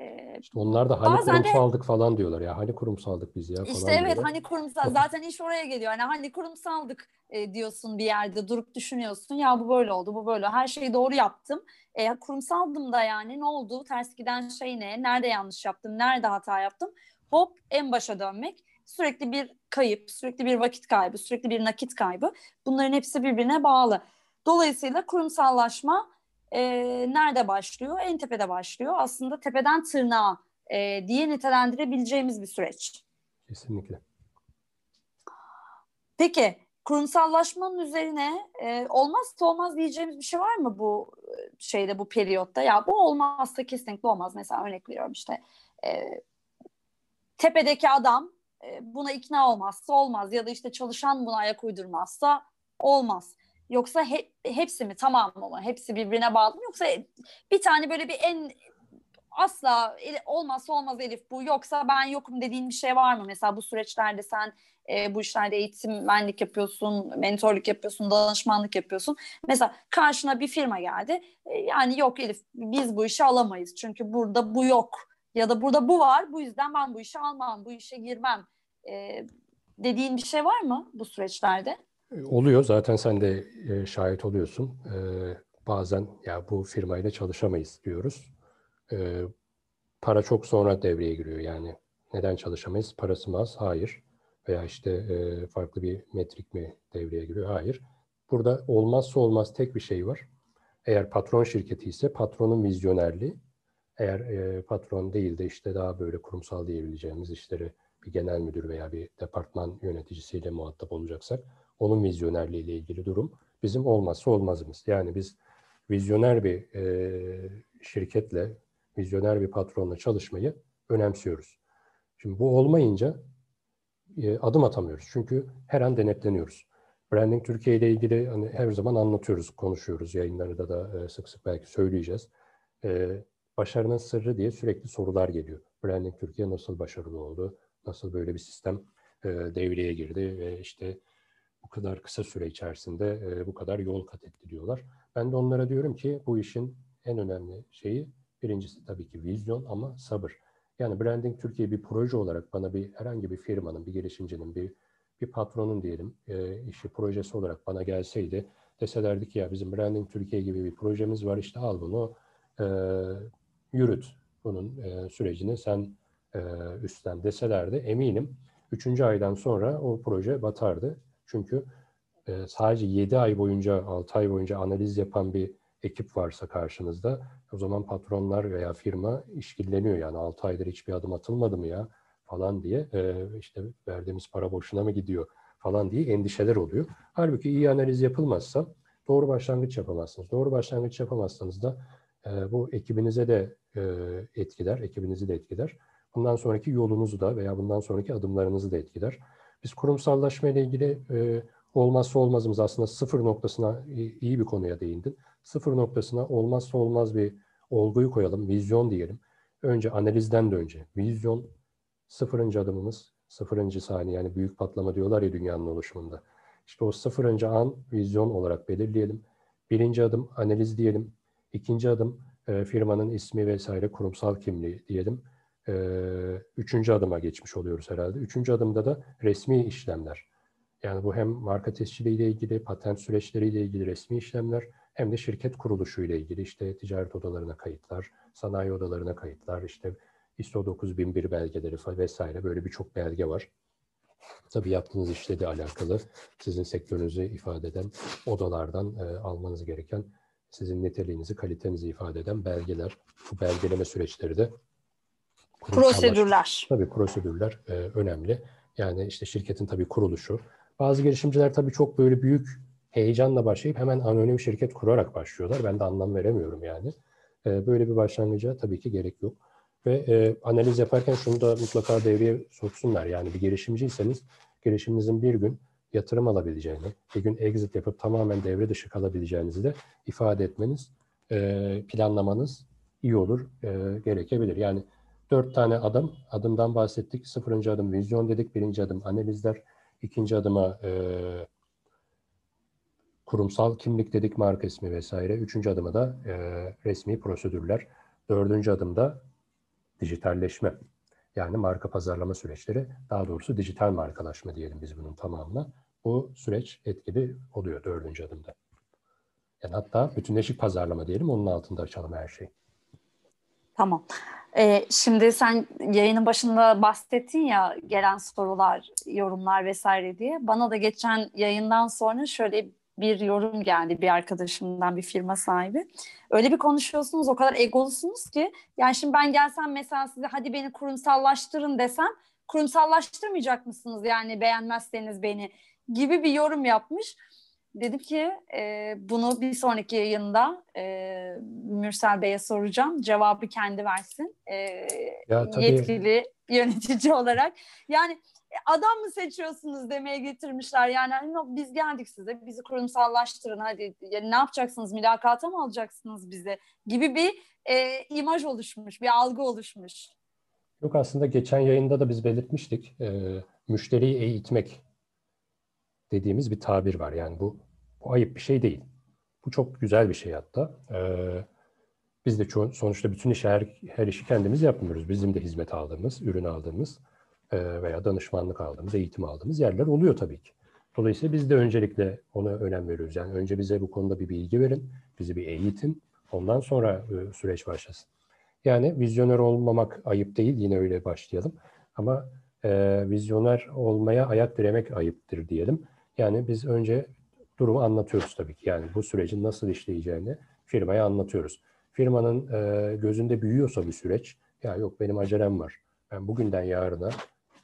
E, İşte onlar da hani Bazen de- kurumsaldık falan diyorlar ya. Hani kurumsaldık biz ya falan İşte evet diyorlar. hani kurumsal zaten iş oraya geliyor. Hani hani kurumsaldık e, diyorsun bir yerde durup düşünüyorsun. Ya bu böyle oldu, bu böyle. Her şeyi doğru yaptım. E, kurumsaldım da yani ne oldu? Ters giden şey ne? Nerede yanlış yaptım? Nerede hata yaptım? Hop en başa dönmek. Sürekli bir kayıp, sürekli bir vakit kaybı, sürekli bir nakit kaybı. Bunların hepsi birbirine bağlı. Dolayısıyla kurumsallaşma e, nerede başlıyor? En tepede başlıyor. Aslında tepeden tırnağa e, diye nitelendirebileceğimiz bir süreç. Kesinlikle. Peki kurumsallaşmanın üzerine e, olmazsa olmaz diyeceğimiz bir şey var mı bu şeyde bu periyotta? Ya bu olmazsa kesinlikle olmaz. Mesela örnek veriyorum işte e, tepedeki adam e, buna ikna olmazsa olmaz ya da işte çalışan buna ayak uydurmazsa olmaz. Yoksa he, hepsi mi tamam mı? Hepsi birbirine bağlı mı? Yoksa bir tane böyle bir en asla olmazsa olmaz Elif bu yoksa ben yokum dediğin bir şey var mı? Mesela bu süreçlerde sen e, bu işlerde eğitimmenlik yapıyorsun, mentorluk yapıyorsun, danışmanlık yapıyorsun. Mesela karşına bir firma geldi. E, yani yok Elif biz bu işi alamayız. Çünkü burada bu yok. Ya da burada bu var. Bu yüzden ben bu işi almam, bu işe girmem. E, dediğin bir şey var mı bu süreçlerde? Oluyor. Zaten sen de e, şahit oluyorsun. E, bazen ya bu firmayla çalışamayız diyoruz. E, para çok sonra devreye giriyor. Yani neden çalışamayız? Parası mı az? Hayır. Veya işte farklı bir metrik mi devreye giriyor? Hayır. Burada olmazsa olmaz tek bir şey var. Eğer patron şirketi ise patronun vizyonerliği. Eğer patron değil de işte daha böyle kurumsal diyebileceğimiz işleri bir genel müdür veya bir departman yöneticisiyle muhatap olacaksak onun vizyonerliği ile ilgili durum bizim olmazsa olmazımız. Yani biz vizyoner bir e, şirketle, vizyoner bir patronla çalışmayı önemsiyoruz. Şimdi bu olmayınca e, adım atamıyoruz. Çünkü her an denetleniyoruz. Branding Türkiye ile ilgili hani her zaman anlatıyoruz, konuşuyoruz. Yayınlarda da e, sık sık belki söyleyeceğiz. E, başarının sırrı diye sürekli sorular geliyor. Branding Türkiye nasıl başarılı oldu? Nasıl böyle bir sistem e, devreye girdi ve işte bu kadar kısa süre içerisinde e, bu kadar yol kat etti diyorlar. Ben de onlara diyorum ki bu işin en önemli şeyi birincisi tabii ki vizyon ama sabır. Yani Branding Türkiye bir proje olarak bana bir herhangi bir firmanın, bir girişimcinin, bir bir patronun diyelim e, işi projesi olarak bana gelseydi deselerdi ki ya bizim Branding Türkiye gibi bir projemiz var işte al bunu e, yürüt bunun e, sürecini sen e, üstlen deselerdi eminim 3. aydan sonra o proje batardı. Çünkü e, sadece 7 ay boyunca 6 ay boyunca analiz yapan bir ekip varsa karşınızda o zaman patronlar veya firma işkilleniyor yani 6 aydır hiçbir adım atılmadı mı ya falan diye e, işte verdiğimiz para boşuna mı gidiyor falan diye endişeler oluyor. Halbuki iyi analiz yapılmazsa doğru başlangıç yapamazsınız. Doğru başlangıç yapamazsanız da e, bu ekibinize de e, etkiler, ekibinizi de etkiler. Bundan sonraki yolunuzu da veya bundan sonraki adımlarınızı da etkiler. Biz kurumsallaşma ile ilgili e, olmazsa olmazımız aslında sıfır noktasına iyi bir konuya değindin. Sıfır noktasına olmazsa olmaz bir olguyu koyalım, vizyon diyelim. Önce analizden de önce vizyon sıfırıncı adımımız, sıfırıncı saniye yani büyük patlama diyorlar ya dünyanın oluşumunda. İşte o sıfırıncı an vizyon olarak belirleyelim. Birinci adım analiz diyelim. İkinci adım e, firmanın ismi vesaire kurumsal kimliği diyelim. E, üçüncü adıma geçmiş oluyoruz herhalde. Üçüncü adımda da resmi işlemler. Yani bu hem marka tescili ile ilgili, patent süreçleriyle ilgili resmi işlemler hem de şirket kuruluşu ile ilgili işte ticaret odalarına kayıtlar, sanayi odalarına kayıtlar, işte ISO 9001 belgeleri vesaire böyle birçok belge var. Tabii yaptığınız işle de alakalı sizin sektörünüzü ifade eden odalardan e, almanız gereken sizin niteliğinizi, kalitenizi ifade eden belgeler. Bu belgeleme süreçleri de prosedürler. Tabii prosedürler e, önemli. Yani işte şirketin tabii kuruluşu. Bazı girişimciler tabii çok böyle büyük heyecanla başlayıp hemen anonim şirket kurarak başlıyorlar. Ben de anlam veremiyorum yani. E, böyle bir başlangıca tabii ki gerek yok. Ve e, analiz yaparken şunu da mutlaka devreye soksunlar. Yani bir girişimciyseniz girişiminizin bir gün yatırım alabileceğini, bir gün exit yapıp tamamen devre dışı kalabileceğinizi de ifade etmeniz, e, planlamanız iyi olur, e, gerekebilir. Yani dört tane adım, adımdan bahsettik. Sıfırıncı adım vizyon dedik, birinci adım analizler, ikinci adıma e, kurumsal kimlik dedik, marka ismi vesaire. Üçüncü adıma da e, resmi prosedürler. Dördüncü adımda dijitalleşme. Yani marka pazarlama süreçleri, daha doğrusu dijital markalaşma diyelim biz bunun tamamına. Bu süreç etkili oluyor dördüncü adımda. Yani hatta bütünleşik pazarlama diyelim, onun altında açalım her şeyi. Tamam. Ee, şimdi sen yayının başında bahsettin ya gelen sorular, yorumlar vesaire diye. Bana da geçen yayından sonra şöyle bir yorum geldi bir arkadaşımdan bir firma sahibi. Öyle bir konuşuyorsunuz o kadar egolusunuz ki yani şimdi ben gelsem mesela size hadi beni kurumsallaştırın desem kurumsallaştırmayacak mısınız yani beğenmezseniz beni gibi bir yorum yapmış. Dedim ki e, bunu bir sonraki yayında e, Mürsel Bey'e soracağım. Cevabı kendi versin. E, ya, tabii. Yetkili yönetici olarak. Yani e, adam mı seçiyorsunuz demeye getirmişler. Yani hani biz geldik size bizi kurumsallaştırın hadi yani ne yapacaksınız mülakata mı alacaksınız bize gibi bir e, imaj oluşmuş bir algı oluşmuş. Yok aslında geçen yayında da biz belirtmiştik e, müşteriyi eğitmek dediğimiz bir tabir var. Yani bu, bu ayıp bir şey değil. Bu çok güzel bir şey hatta. Ee, biz de ço- sonuçta bütün işi her, her işi kendimiz yapmıyoruz. Bizim de hizmet aldığımız, ürün aldığımız e, veya danışmanlık aldığımız, eğitim aldığımız yerler oluyor tabii ki. Dolayısıyla biz de öncelikle ona önem veriyoruz. Yani önce bize bu konuda bir bilgi verin, bizi bir eğitin, ondan sonra e, süreç başlasın. Yani vizyoner olmamak ayıp değil, yine öyle başlayalım. Ama e, vizyoner olmaya ayak diremek ayıptır diyelim. Yani biz önce durumu anlatıyoruz tabii ki. Yani bu sürecin nasıl işleyeceğini firmaya anlatıyoruz. Firmanın e, gözünde büyüyorsa bir süreç, ya yok benim acelem var. Ben bugünden yarına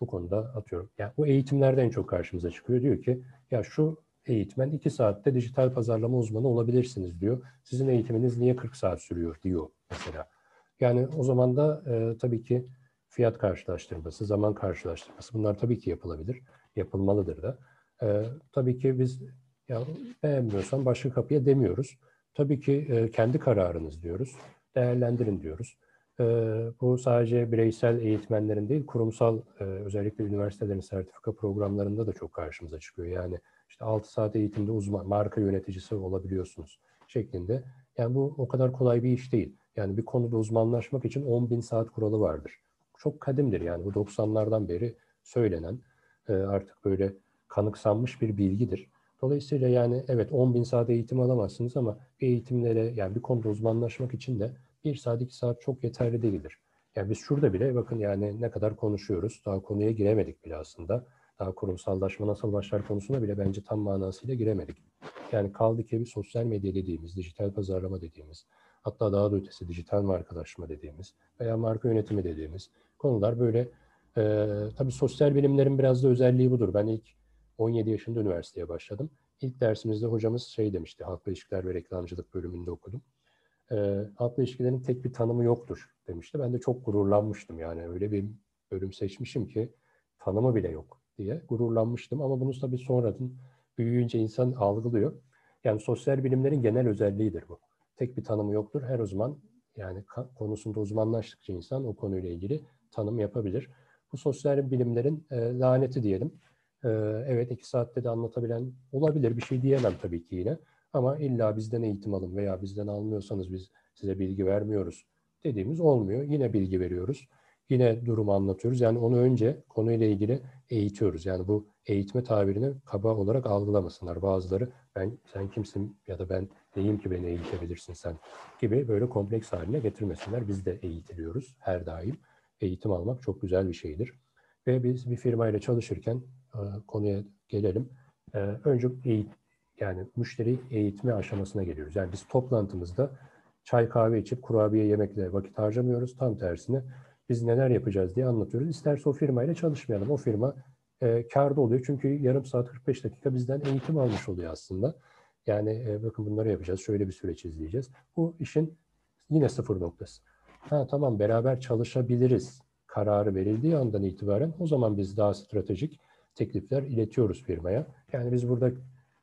bu konuda atıyorum. Yani bu eğitimlerden çok karşımıza çıkıyor. Diyor ki ya şu eğitmen 2 saatte dijital pazarlama uzmanı olabilirsiniz diyor. Sizin eğitiminiz niye 40 saat sürüyor diyor mesela. Yani o zaman da e, tabii ki fiyat karşılaştırması, zaman karşılaştırması bunlar tabii ki yapılabilir. Yapılmalıdır da. E, tabii ki biz ya beğenmiyorsan başka kapıya demiyoruz. Tabii ki e, kendi kararınız diyoruz. Değerlendirin diyoruz. E, bu sadece bireysel eğitmenlerin değil, kurumsal e, özellikle üniversitelerin sertifika programlarında da çok karşımıza çıkıyor. Yani işte 6 saat eğitimde uzman, marka yöneticisi olabiliyorsunuz şeklinde. Yani bu o kadar kolay bir iş değil. Yani bir konuda uzmanlaşmak için 10 bin saat kuralı vardır. Çok kadimdir yani bu 90'lardan beri söylenen e, artık böyle kanıksanmış bir bilgidir. Dolayısıyla yani evet 10 bin saat eğitim alamazsınız ama eğitimlere yani bir konuda uzmanlaşmak için de 1 saat 2 saat çok yeterli değildir. Yani biz şurada bile bakın yani ne kadar konuşuyoruz. Daha konuya giremedik bile aslında. Daha kurumsallaşma nasıl başlar konusuna bile bence tam manasıyla giremedik. Yani kaldı ki bir sosyal medya dediğimiz, dijital pazarlama dediğimiz, hatta daha da ötesi dijital markalaşma dediğimiz veya marka yönetimi dediğimiz konular böyle e, tabii sosyal bilimlerin biraz da özelliği budur. Ben ilk 17 yaşında üniversiteye başladım. İlk dersimizde hocamız şey demişti, halkla ilişkiler ve reklamcılık bölümünde okudum. E, halkla ilişkilerin tek bir tanımı yoktur demişti. Ben de çok gururlanmıştım yani öyle bir bölüm seçmişim ki tanımı bile yok diye gururlanmıştım. Ama bunu tabii sonradan büyüyünce insan algılıyor. Yani sosyal bilimlerin genel özelliğidir bu. Tek bir tanımı yoktur. Her uzman yani konusunda uzmanlaştıkça insan o konuyla ilgili tanım yapabilir. Bu sosyal bilimlerin e, laneti diyelim. E, evet iki saatte de anlatabilen olabilir. Bir şey diyemem tabii ki yine. Ama illa bizden eğitim alın veya bizden almıyorsanız biz size bilgi vermiyoruz dediğimiz olmuyor. Yine bilgi veriyoruz. Yine durumu anlatıyoruz. Yani onu önce konuyla ilgili eğitiyoruz. Yani bu eğitme tabirini kaba olarak algılamasınlar. Bazıları ben sen kimsin ya da ben neyim ki beni eğitebilirsin sen gibi böyle kompleks haline getirmesinler. Biz de eğitiliyoruz her daim. Eğitim almak çok güzel bir şeydir. Ve biz bir firmayla çalışırken e, konuya gelelim. E, önce eğit yani müşteri eğitme aşamasına geliyoruz. Yani biz toplantımızda çay kahve içip kurabiye yemekle vakit harcamıyoruz. Tam tersine biz neler yapacağız diye anlatıyoruz. İsterse o firmayla çalışmayalım. O firma e, karda oluyor. Çünkü yarım saat 45 dakika bizden eğitim almış oluyor aslında. Yani e, bakın bunları yapacağız. Şöyle bir süreç izleyeceğiz. Bu işin yine sıfır noktası. Ha tamam beraber çalışabiliriz kararı verildiği andan itibaren o zaman biz daha stratejik teklifler iletiyoruz firmaya. Yani biz burada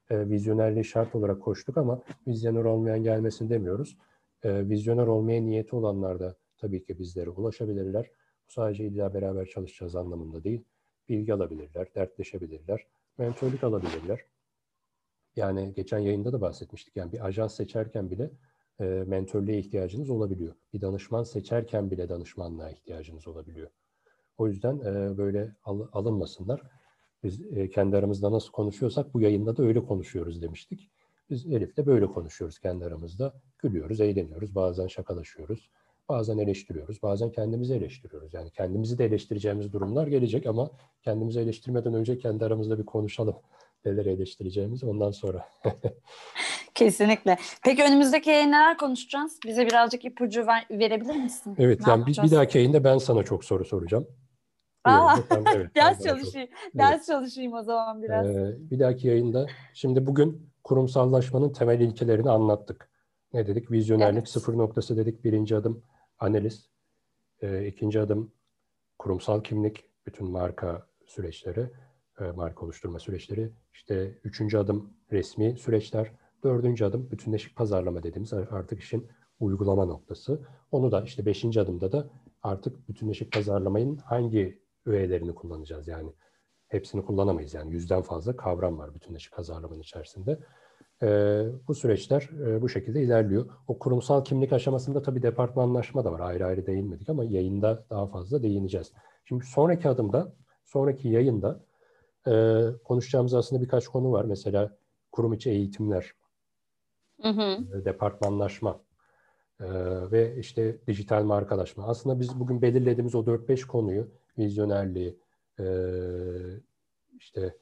e, vizyonerliği şart olarak koştuk ama vizyoner olmayan gelmesin demiyoruz. E, vizyoner olmaya niyeti olanlar da tabii ki bizlere ulaşabilirler. Bu sadece illa beraber çalışacağız anlamında değil. Bilgi alabilirler, dertleşebilirler, mentörlük alabilirler. Yani geçen yayında da bahsetmiştik. Yani bir ajans seçerken bile e, mentörlüğe ihtiyacınız olabiliyor. Bir danışman seçerken bile danışmanlığa ihtiyacınız olabiliyor. O yüzden e, böyle al, alınmasınlar. Biz e, kendi aramızda nasıl konuşuyorsak bu yayında da öyle konuşuyoruz demiştik. Biz Elif'le böyle konuşuyoruz kendi aramızda. Gülüyoruz, eğleniyoruz, bazen şakalaşıyoruz. Bazen eleştiriyoruz, bazen kendimizi eleştiriyoruz. Yani kendimizi de eleştireceğimiz durumlar gelecek ama kendimizi eleştirmeden önce kendi aramızda bir konuşalım neler eleştireceğimiz ondan sonra. Kesinlikle. Peki önümüzdeki yayın neler konuşacağız? Bize birazcık ipucu ver, verebilir misin? Evet, ne yani bir, bir dahaki yayında ben sana çok soru soracağım. Aa, sen, evet, ders çalışayım. Çok, ders evet. çalışayım o zaman biraz. Ee, bir dahaki yayında, şimdi bugün kurumsallaşmanın temel ilkelerini anlattık. Ne dedik? Vizyonerlik evet. sıfır noktası dedik. Birinci adım analiz. E, ikinci adım kurumsal kimlik, bütün marka süreçleri, e, marka oluşturma süreçleri. İşte üçüncü adım resmi süreçler. Dördüncü adım bütünleşik pazarlama dediğimiz artık işin uygulama noktası. Onu da işte beşinci adımda da artık bütünleşik pazarlamayın hangi öğelerini kullanacağız yani. Hepsini kullanamayız yani yüzden fazla kavram var bütünleşik pazarlamanın içerisinde. E, bu süreçler e, bu şekilde ilerliyor. O kurumsal kimlik aşamasında tabii departmanlaşma da var. Ayrı ayrı değinmedik ama yayında daha fazla değineceğiz. Şimdi sonraki adımda, sonraki yayında e, konuşacağımız aslında birkaç konu var. Mesela kurum içi eğitimler, hı hı. E, departmanlaşma e, ve işte dijital markalaşma. Aslında biz bugün belirlediğimiz o 4-5 konuyu, vizyonerliği, e, işte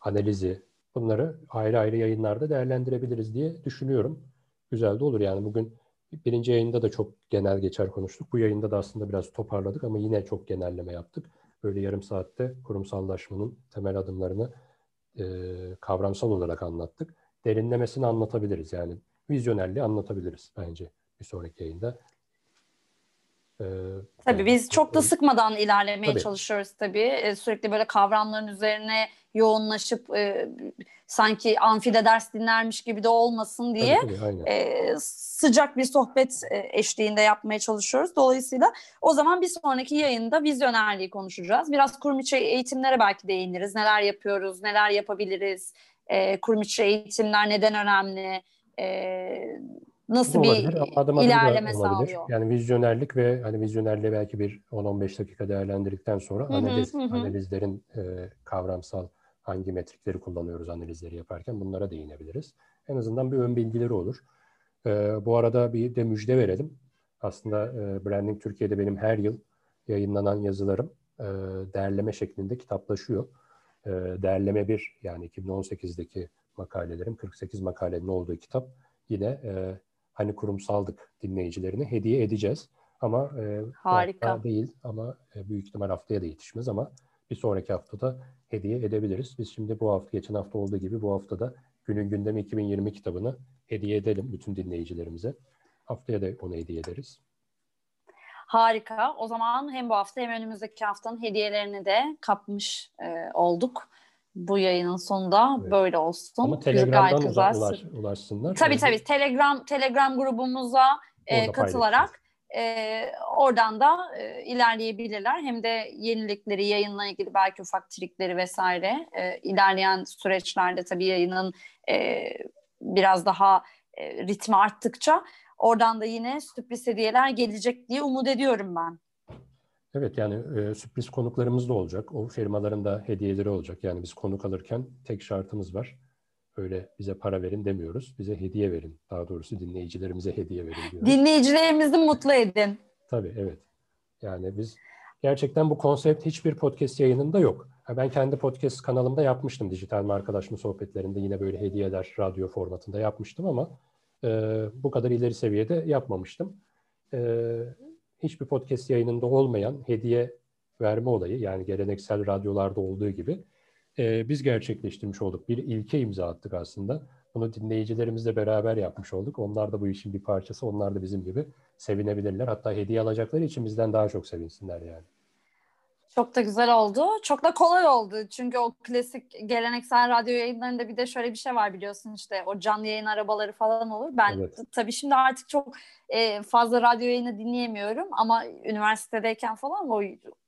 analizi, bunları ayrı ayrı yayınlarda değerlendirebiliriz diye düşünüyorum. Güzel de olur yani bugün birinci yayında da çok genel geçer konuştuk. Bu yayında da aslında biraz toparladık ama yine çok genelleme yaptık. Böyle yarım saatte kurumsallaşmanın temel adımlarını e, kavramsal olarak anlattık. Derinlemesini anlatabiliriz. Yani vizyonerliği anlatabiliriz bence bir sonraki yayında. Ee, tabii biz çok da sıkmadan ilerlemeye tabii. çalışıyoruz tabii. Ee, sürekli böyle kavramların üzerine yoğunlaşıp e, sanki amfide ders dinlermiş gibi de olmasın diye tabii, tabii, e, sıcak bir sohbet e, eşliğinde yapmaya çalışıyoruz. Dolayısıyla o zaman bir sonraki yayında vizyonerliği konuşacağız. Biraz kurum içi eğitimlere belki değiniriz. Neler yapıyoruz, neler yapabiliriz, e, kurum içi eğitimler neden önemli, e, nasıl bir adım ilerleme sağlıyor? Yani vizyonerlik ve hani vizyonerliği belki bir 10-15 dakika değerlendirdikten sonra hı hı, analiz hı. analizlerin e, kavramsal hangi metrikleri kullanıyoruz analizleri yaparken bunlara değinebiliriz. En azından bir ön bilgileri olur. E, bu arada bir de müjde verelim. Aslında e, Branding Türkiye'de benim her yıl yayınlanan yazılarım e, değerleme şeklinde kitaplaşıyor. E, değerleme bir yani 2018'deki makalelerim 48 makalenin olduğu kitap yine e, hani kurumsaldık dinleyicilerini hediye edeceğiz. Ama e, Harika. değil ama e, büyük ihtimal haftaya da yetişmez ama bir sonraki haftada hediye edebiliriz. Biz şimdi bu hafta, geçen hafta olduğu gibi bu haftada Günün Gündemi 2020 kitabını hediye edelim bütün dinleyicilerimize. Haftaya da onu hediye ederiz. Harika. O zaman hem bu hafta hem önümüzdeki haftanın hediyelerini de kapmış e, olduk bu yayının sonunda evet. böyle olsun. Ama Telegram'dan güzel. Ulaş, ulaşsınlar. Tabii tabii. Telegram Telegram grubumuza e, katılarak e, oradan da e, ilerleyebilirler. Hem de yenilikleri, yayınla ilgili belki ufak trikleri vesaire e, ilerleyen süreçlerde tabii yayının e, biraz daha e, ritmi arttıkça oradan da yine sürpriz hediyeler gelecek diye umut ediyorum ben. Evet yani e, sürpriz konuklarımız da olacak. O firmaların da hediyeleri olacak. Yani biz konuk alırken tek şartımız var. Öyle bize para verin demiyoruz. Bize hediye verin. Daha doğrusu dinleyicilerimize hediye verin diyoruz. Dinleyicilerimizi mutlu edin. Tabii evet. Yani biz gerçekten bu konsept hiçbir podcast yayınında yok. Ben kendi podcast kanalımda yapmıştım. Dijital markalaşma sohbetlerinde yine böyle hediyeler radyo formatında yapmıştım ama e, bu kadar ileri seviyede yapmamıştım. E, hiçbir podcast yayınında olmayan hediye verme olayı yani geleneksel radyolarda olduğu gibi e, biz gerçekleştirmiş olduk. Bir ilke imza attık aslında. Bunu dinleyicilerimizle beraber yapmış olduk. Onlar da bu işin bir parçası. Onlar da bizim gibi sevinebilirler. Hatta hediye alacakları için bizden daha çok sevinsinler yani. Çok da güzel oldu. Çok da kolay oldu. Çünkü o klasik geleneksel radyo yayınlarında bir de şöyle bir şey var biliyorsun işte o canlı yayın arabaları falan olur. Ben evet. tabii şimdi artık çok e, fazla radyo yayını dinleyemiyorum ama üniversitedeyken falan o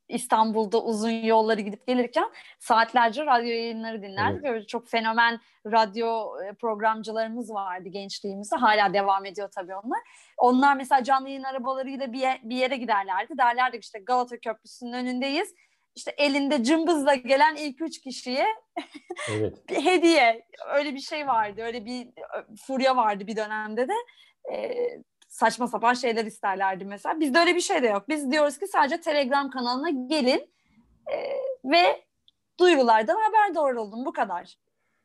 İstanbul'da uzun yolları gidip gelirken saatlerce radyo yayınları dinlerdik. Evet. Böyle çok fenomen radyo e, programcılarımız vardı gençliğimizde. Hala devam ediyor tabii onlar. Onlar mesela canlı yayın arabalarıyla bir, bir yere giderlerdi. Derlerdi işte Galata Köprüsü'nün önündeyiz. İşte elinde cımbızla gelen ilk üç kişiye evet. bir hediye. Öyle bir şey vardı. Öyle bir e, furya vardı bir dönemde de. Ee, saçma sapan şeyler isterlerdi mesela. Bizde öyle bir şey de yok. Biz diyoruz ki sadece Telegram kanalına gelin e, ve duyurulardan haberdar olun. Bu kadar.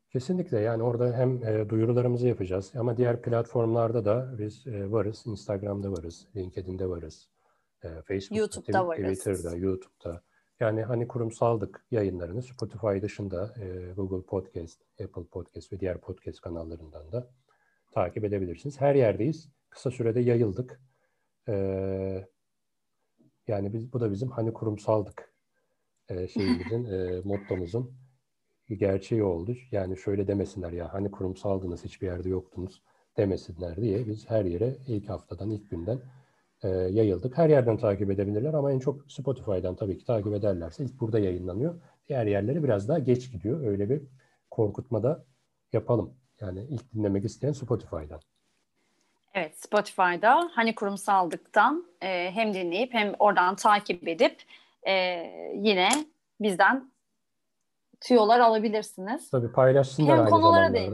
Kesinlikle yani orada hem e, duyurularımızı yapacağız ama diğer platformlarda da biz e, varız. Instagram'da varız, LinkedIn'de varız, e, Facebook'ta, YouTube'da varız. Twitter'da, YouTube'da. Yani hani kurumsaldık yayınlarını Spotify dışında e, Google Podcast, Apple Podcast ve diğer podcast kanallarından da takip edebilirsiniz. Her yerdeyiz kısa sürede yayıldık. Ee, yani biz, bu da bizim hani kurumsaldık e, şeyimizin, e, mottomuzun gerçeği oldu. Yani şöyle demesinler ya hani kurumsaldınız hiçbir yerde yoktunuz demesinler diye biz her yere ilk haftadan, ilk günden e, yayıldık. Her yerden takip edebilirler ama en çok Spotify'dan tabii ki takip ederlerse ilk burada yayınlanıyor. Diğer yerlere biraz daha geç gidiyor. Öyle bir korkutma da yapalım. Yani ilk dinlemek isteyen Spotify'dan. Evet Spotify'da hani kurumsaldıktan e, hem dinleyip hem oradan takip edip e, yine bizden tüyolar alabilirsiniz. Tabii paylaşsınlar hem aynı konulara. Değil.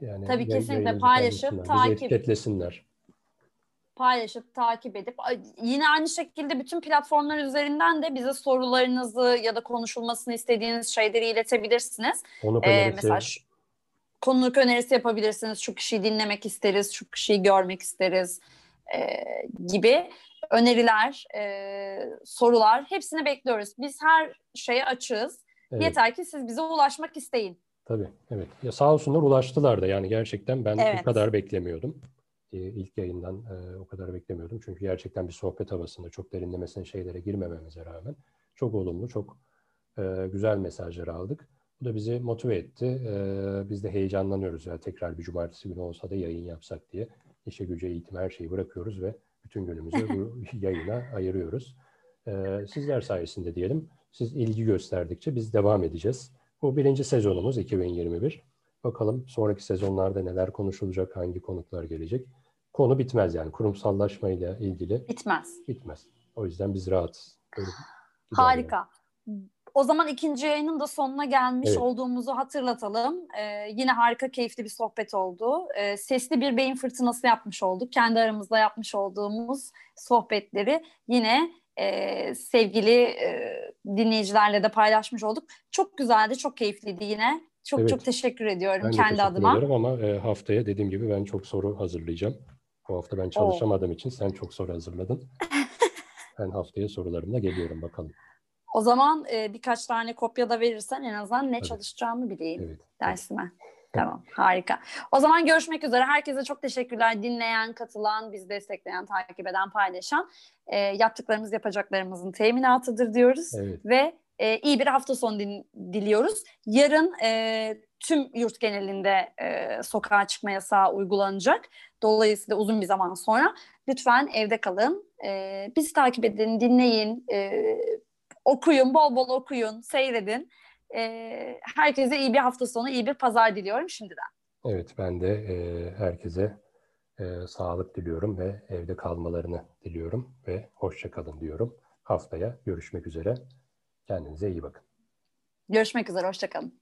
Yani Tabii kesinlikle paylaşıp takip etiketlesinler. Paylaşıp takip edip yine aynı şekilde bütün platformlar üzerinden de bize sorularınızı ya da konuşulmasını istediğiniz şeyleri iletebilirsiniz. Onu ee, mesela konuluk önerisi yapabilirsiniz. Şu kişiyi dinlemek isteriz, şu kişiyi görmek isteriz e, gibi öneriler, e, sorular hepsini bekliyoruz. Biz her şeye açığız. Evet. Yeter ki siz bize ulaşmak isteyin. Tabii, evet. Ya sağ olsunlar ulaştılar da yani gerçekten ben Evet. bu kadar beklemiyordum. Ee, ilk yayından e, o kadar beklemiyordum. Çünkü gerçekten bir sohbet havasında çok derinlemesine şeylere girmememize rağmen çok olumlu, çok e, güzel mesajlar aldık. Bu da bizi motive etti. E, biz de heyecanlanıyoruz ya tekrar bir cumartesi günü olsa da yayın yapsak diye. İşe güce eğitim her şeyi bırakıyoruz ve bütün günümüzü bu yayına ayırıyoruz. E, sizler sayesinde diyelim. Siz ilgi gösterdikçe biz devam edeceğiz. Bu birinci sezonumuz 2021. Bakalım sonraki sezonlarda neler konuşulacak, hangi konuklar gelecek. Konu bitmez yani kurumsallaşmayla ilgili Bitmez. bitmez. O yüzden biz rahatız. Yani. O zaman ikinci yayının da sonuna gelmiş Evet. olduğumuzu hatırlatalım. Ee, yine harika, keyifli bir sohbet oldu. Ee, sesli bir beyin fırtınası yapmış olduk. Kendi aramızda yapmış olduğumuz sohbetleri yine e, sevgili e, dinleyicilerle de paylaşmış olduk. Çok güzeldi, çok keyifliydi yine. Çok Evet. çok teşekkür ediyorum Ben kendi teşekkür adıma. ederim ama e, haftaya dediğim gibi ben çok soru hazırlayacağım. Bu hafta ben çalışamadığım için sen çok soru hazırladın. ben haftaya sorularımla geliyorum bakalım. O zaman e, birkaç tane kopya da verirsen en azından ne Tabii. çalışacağımı bileyim. Evet. dersime. Tamam, harika. O zaman görüşmek üzere. Herkese çok teşekkürler. Dinleyen, katılan, bizi destekleyen, takip eden, paylaşan. E, yaptıklarımız yapacaklarımızın teminatıdır diyoruz. Evet. Ve e, iyi bir hafta sonu din- diliyoruz. Yarın e, tüm yurt genelinde e, sokağa çıkma yasağı uygulanacak. Dolayısıyla uzun bir zaman sonra lütfen evde kalın. E, bizi takip edin, dinleyin, e, okuyun, bol bol okuyun, seyredin. E, herkese iyi bir hafta sonu, iyi bir pazar diliyorum şimdiden. Evet ben de e, herkese e, sağlık diliyorum ve evde kalmalarını diliyorum ve hoşça kalın diyorum. Haftaya görüşmek üzere. Kendinize iyi bakın. Görüşmek üzere, hoşçakalın.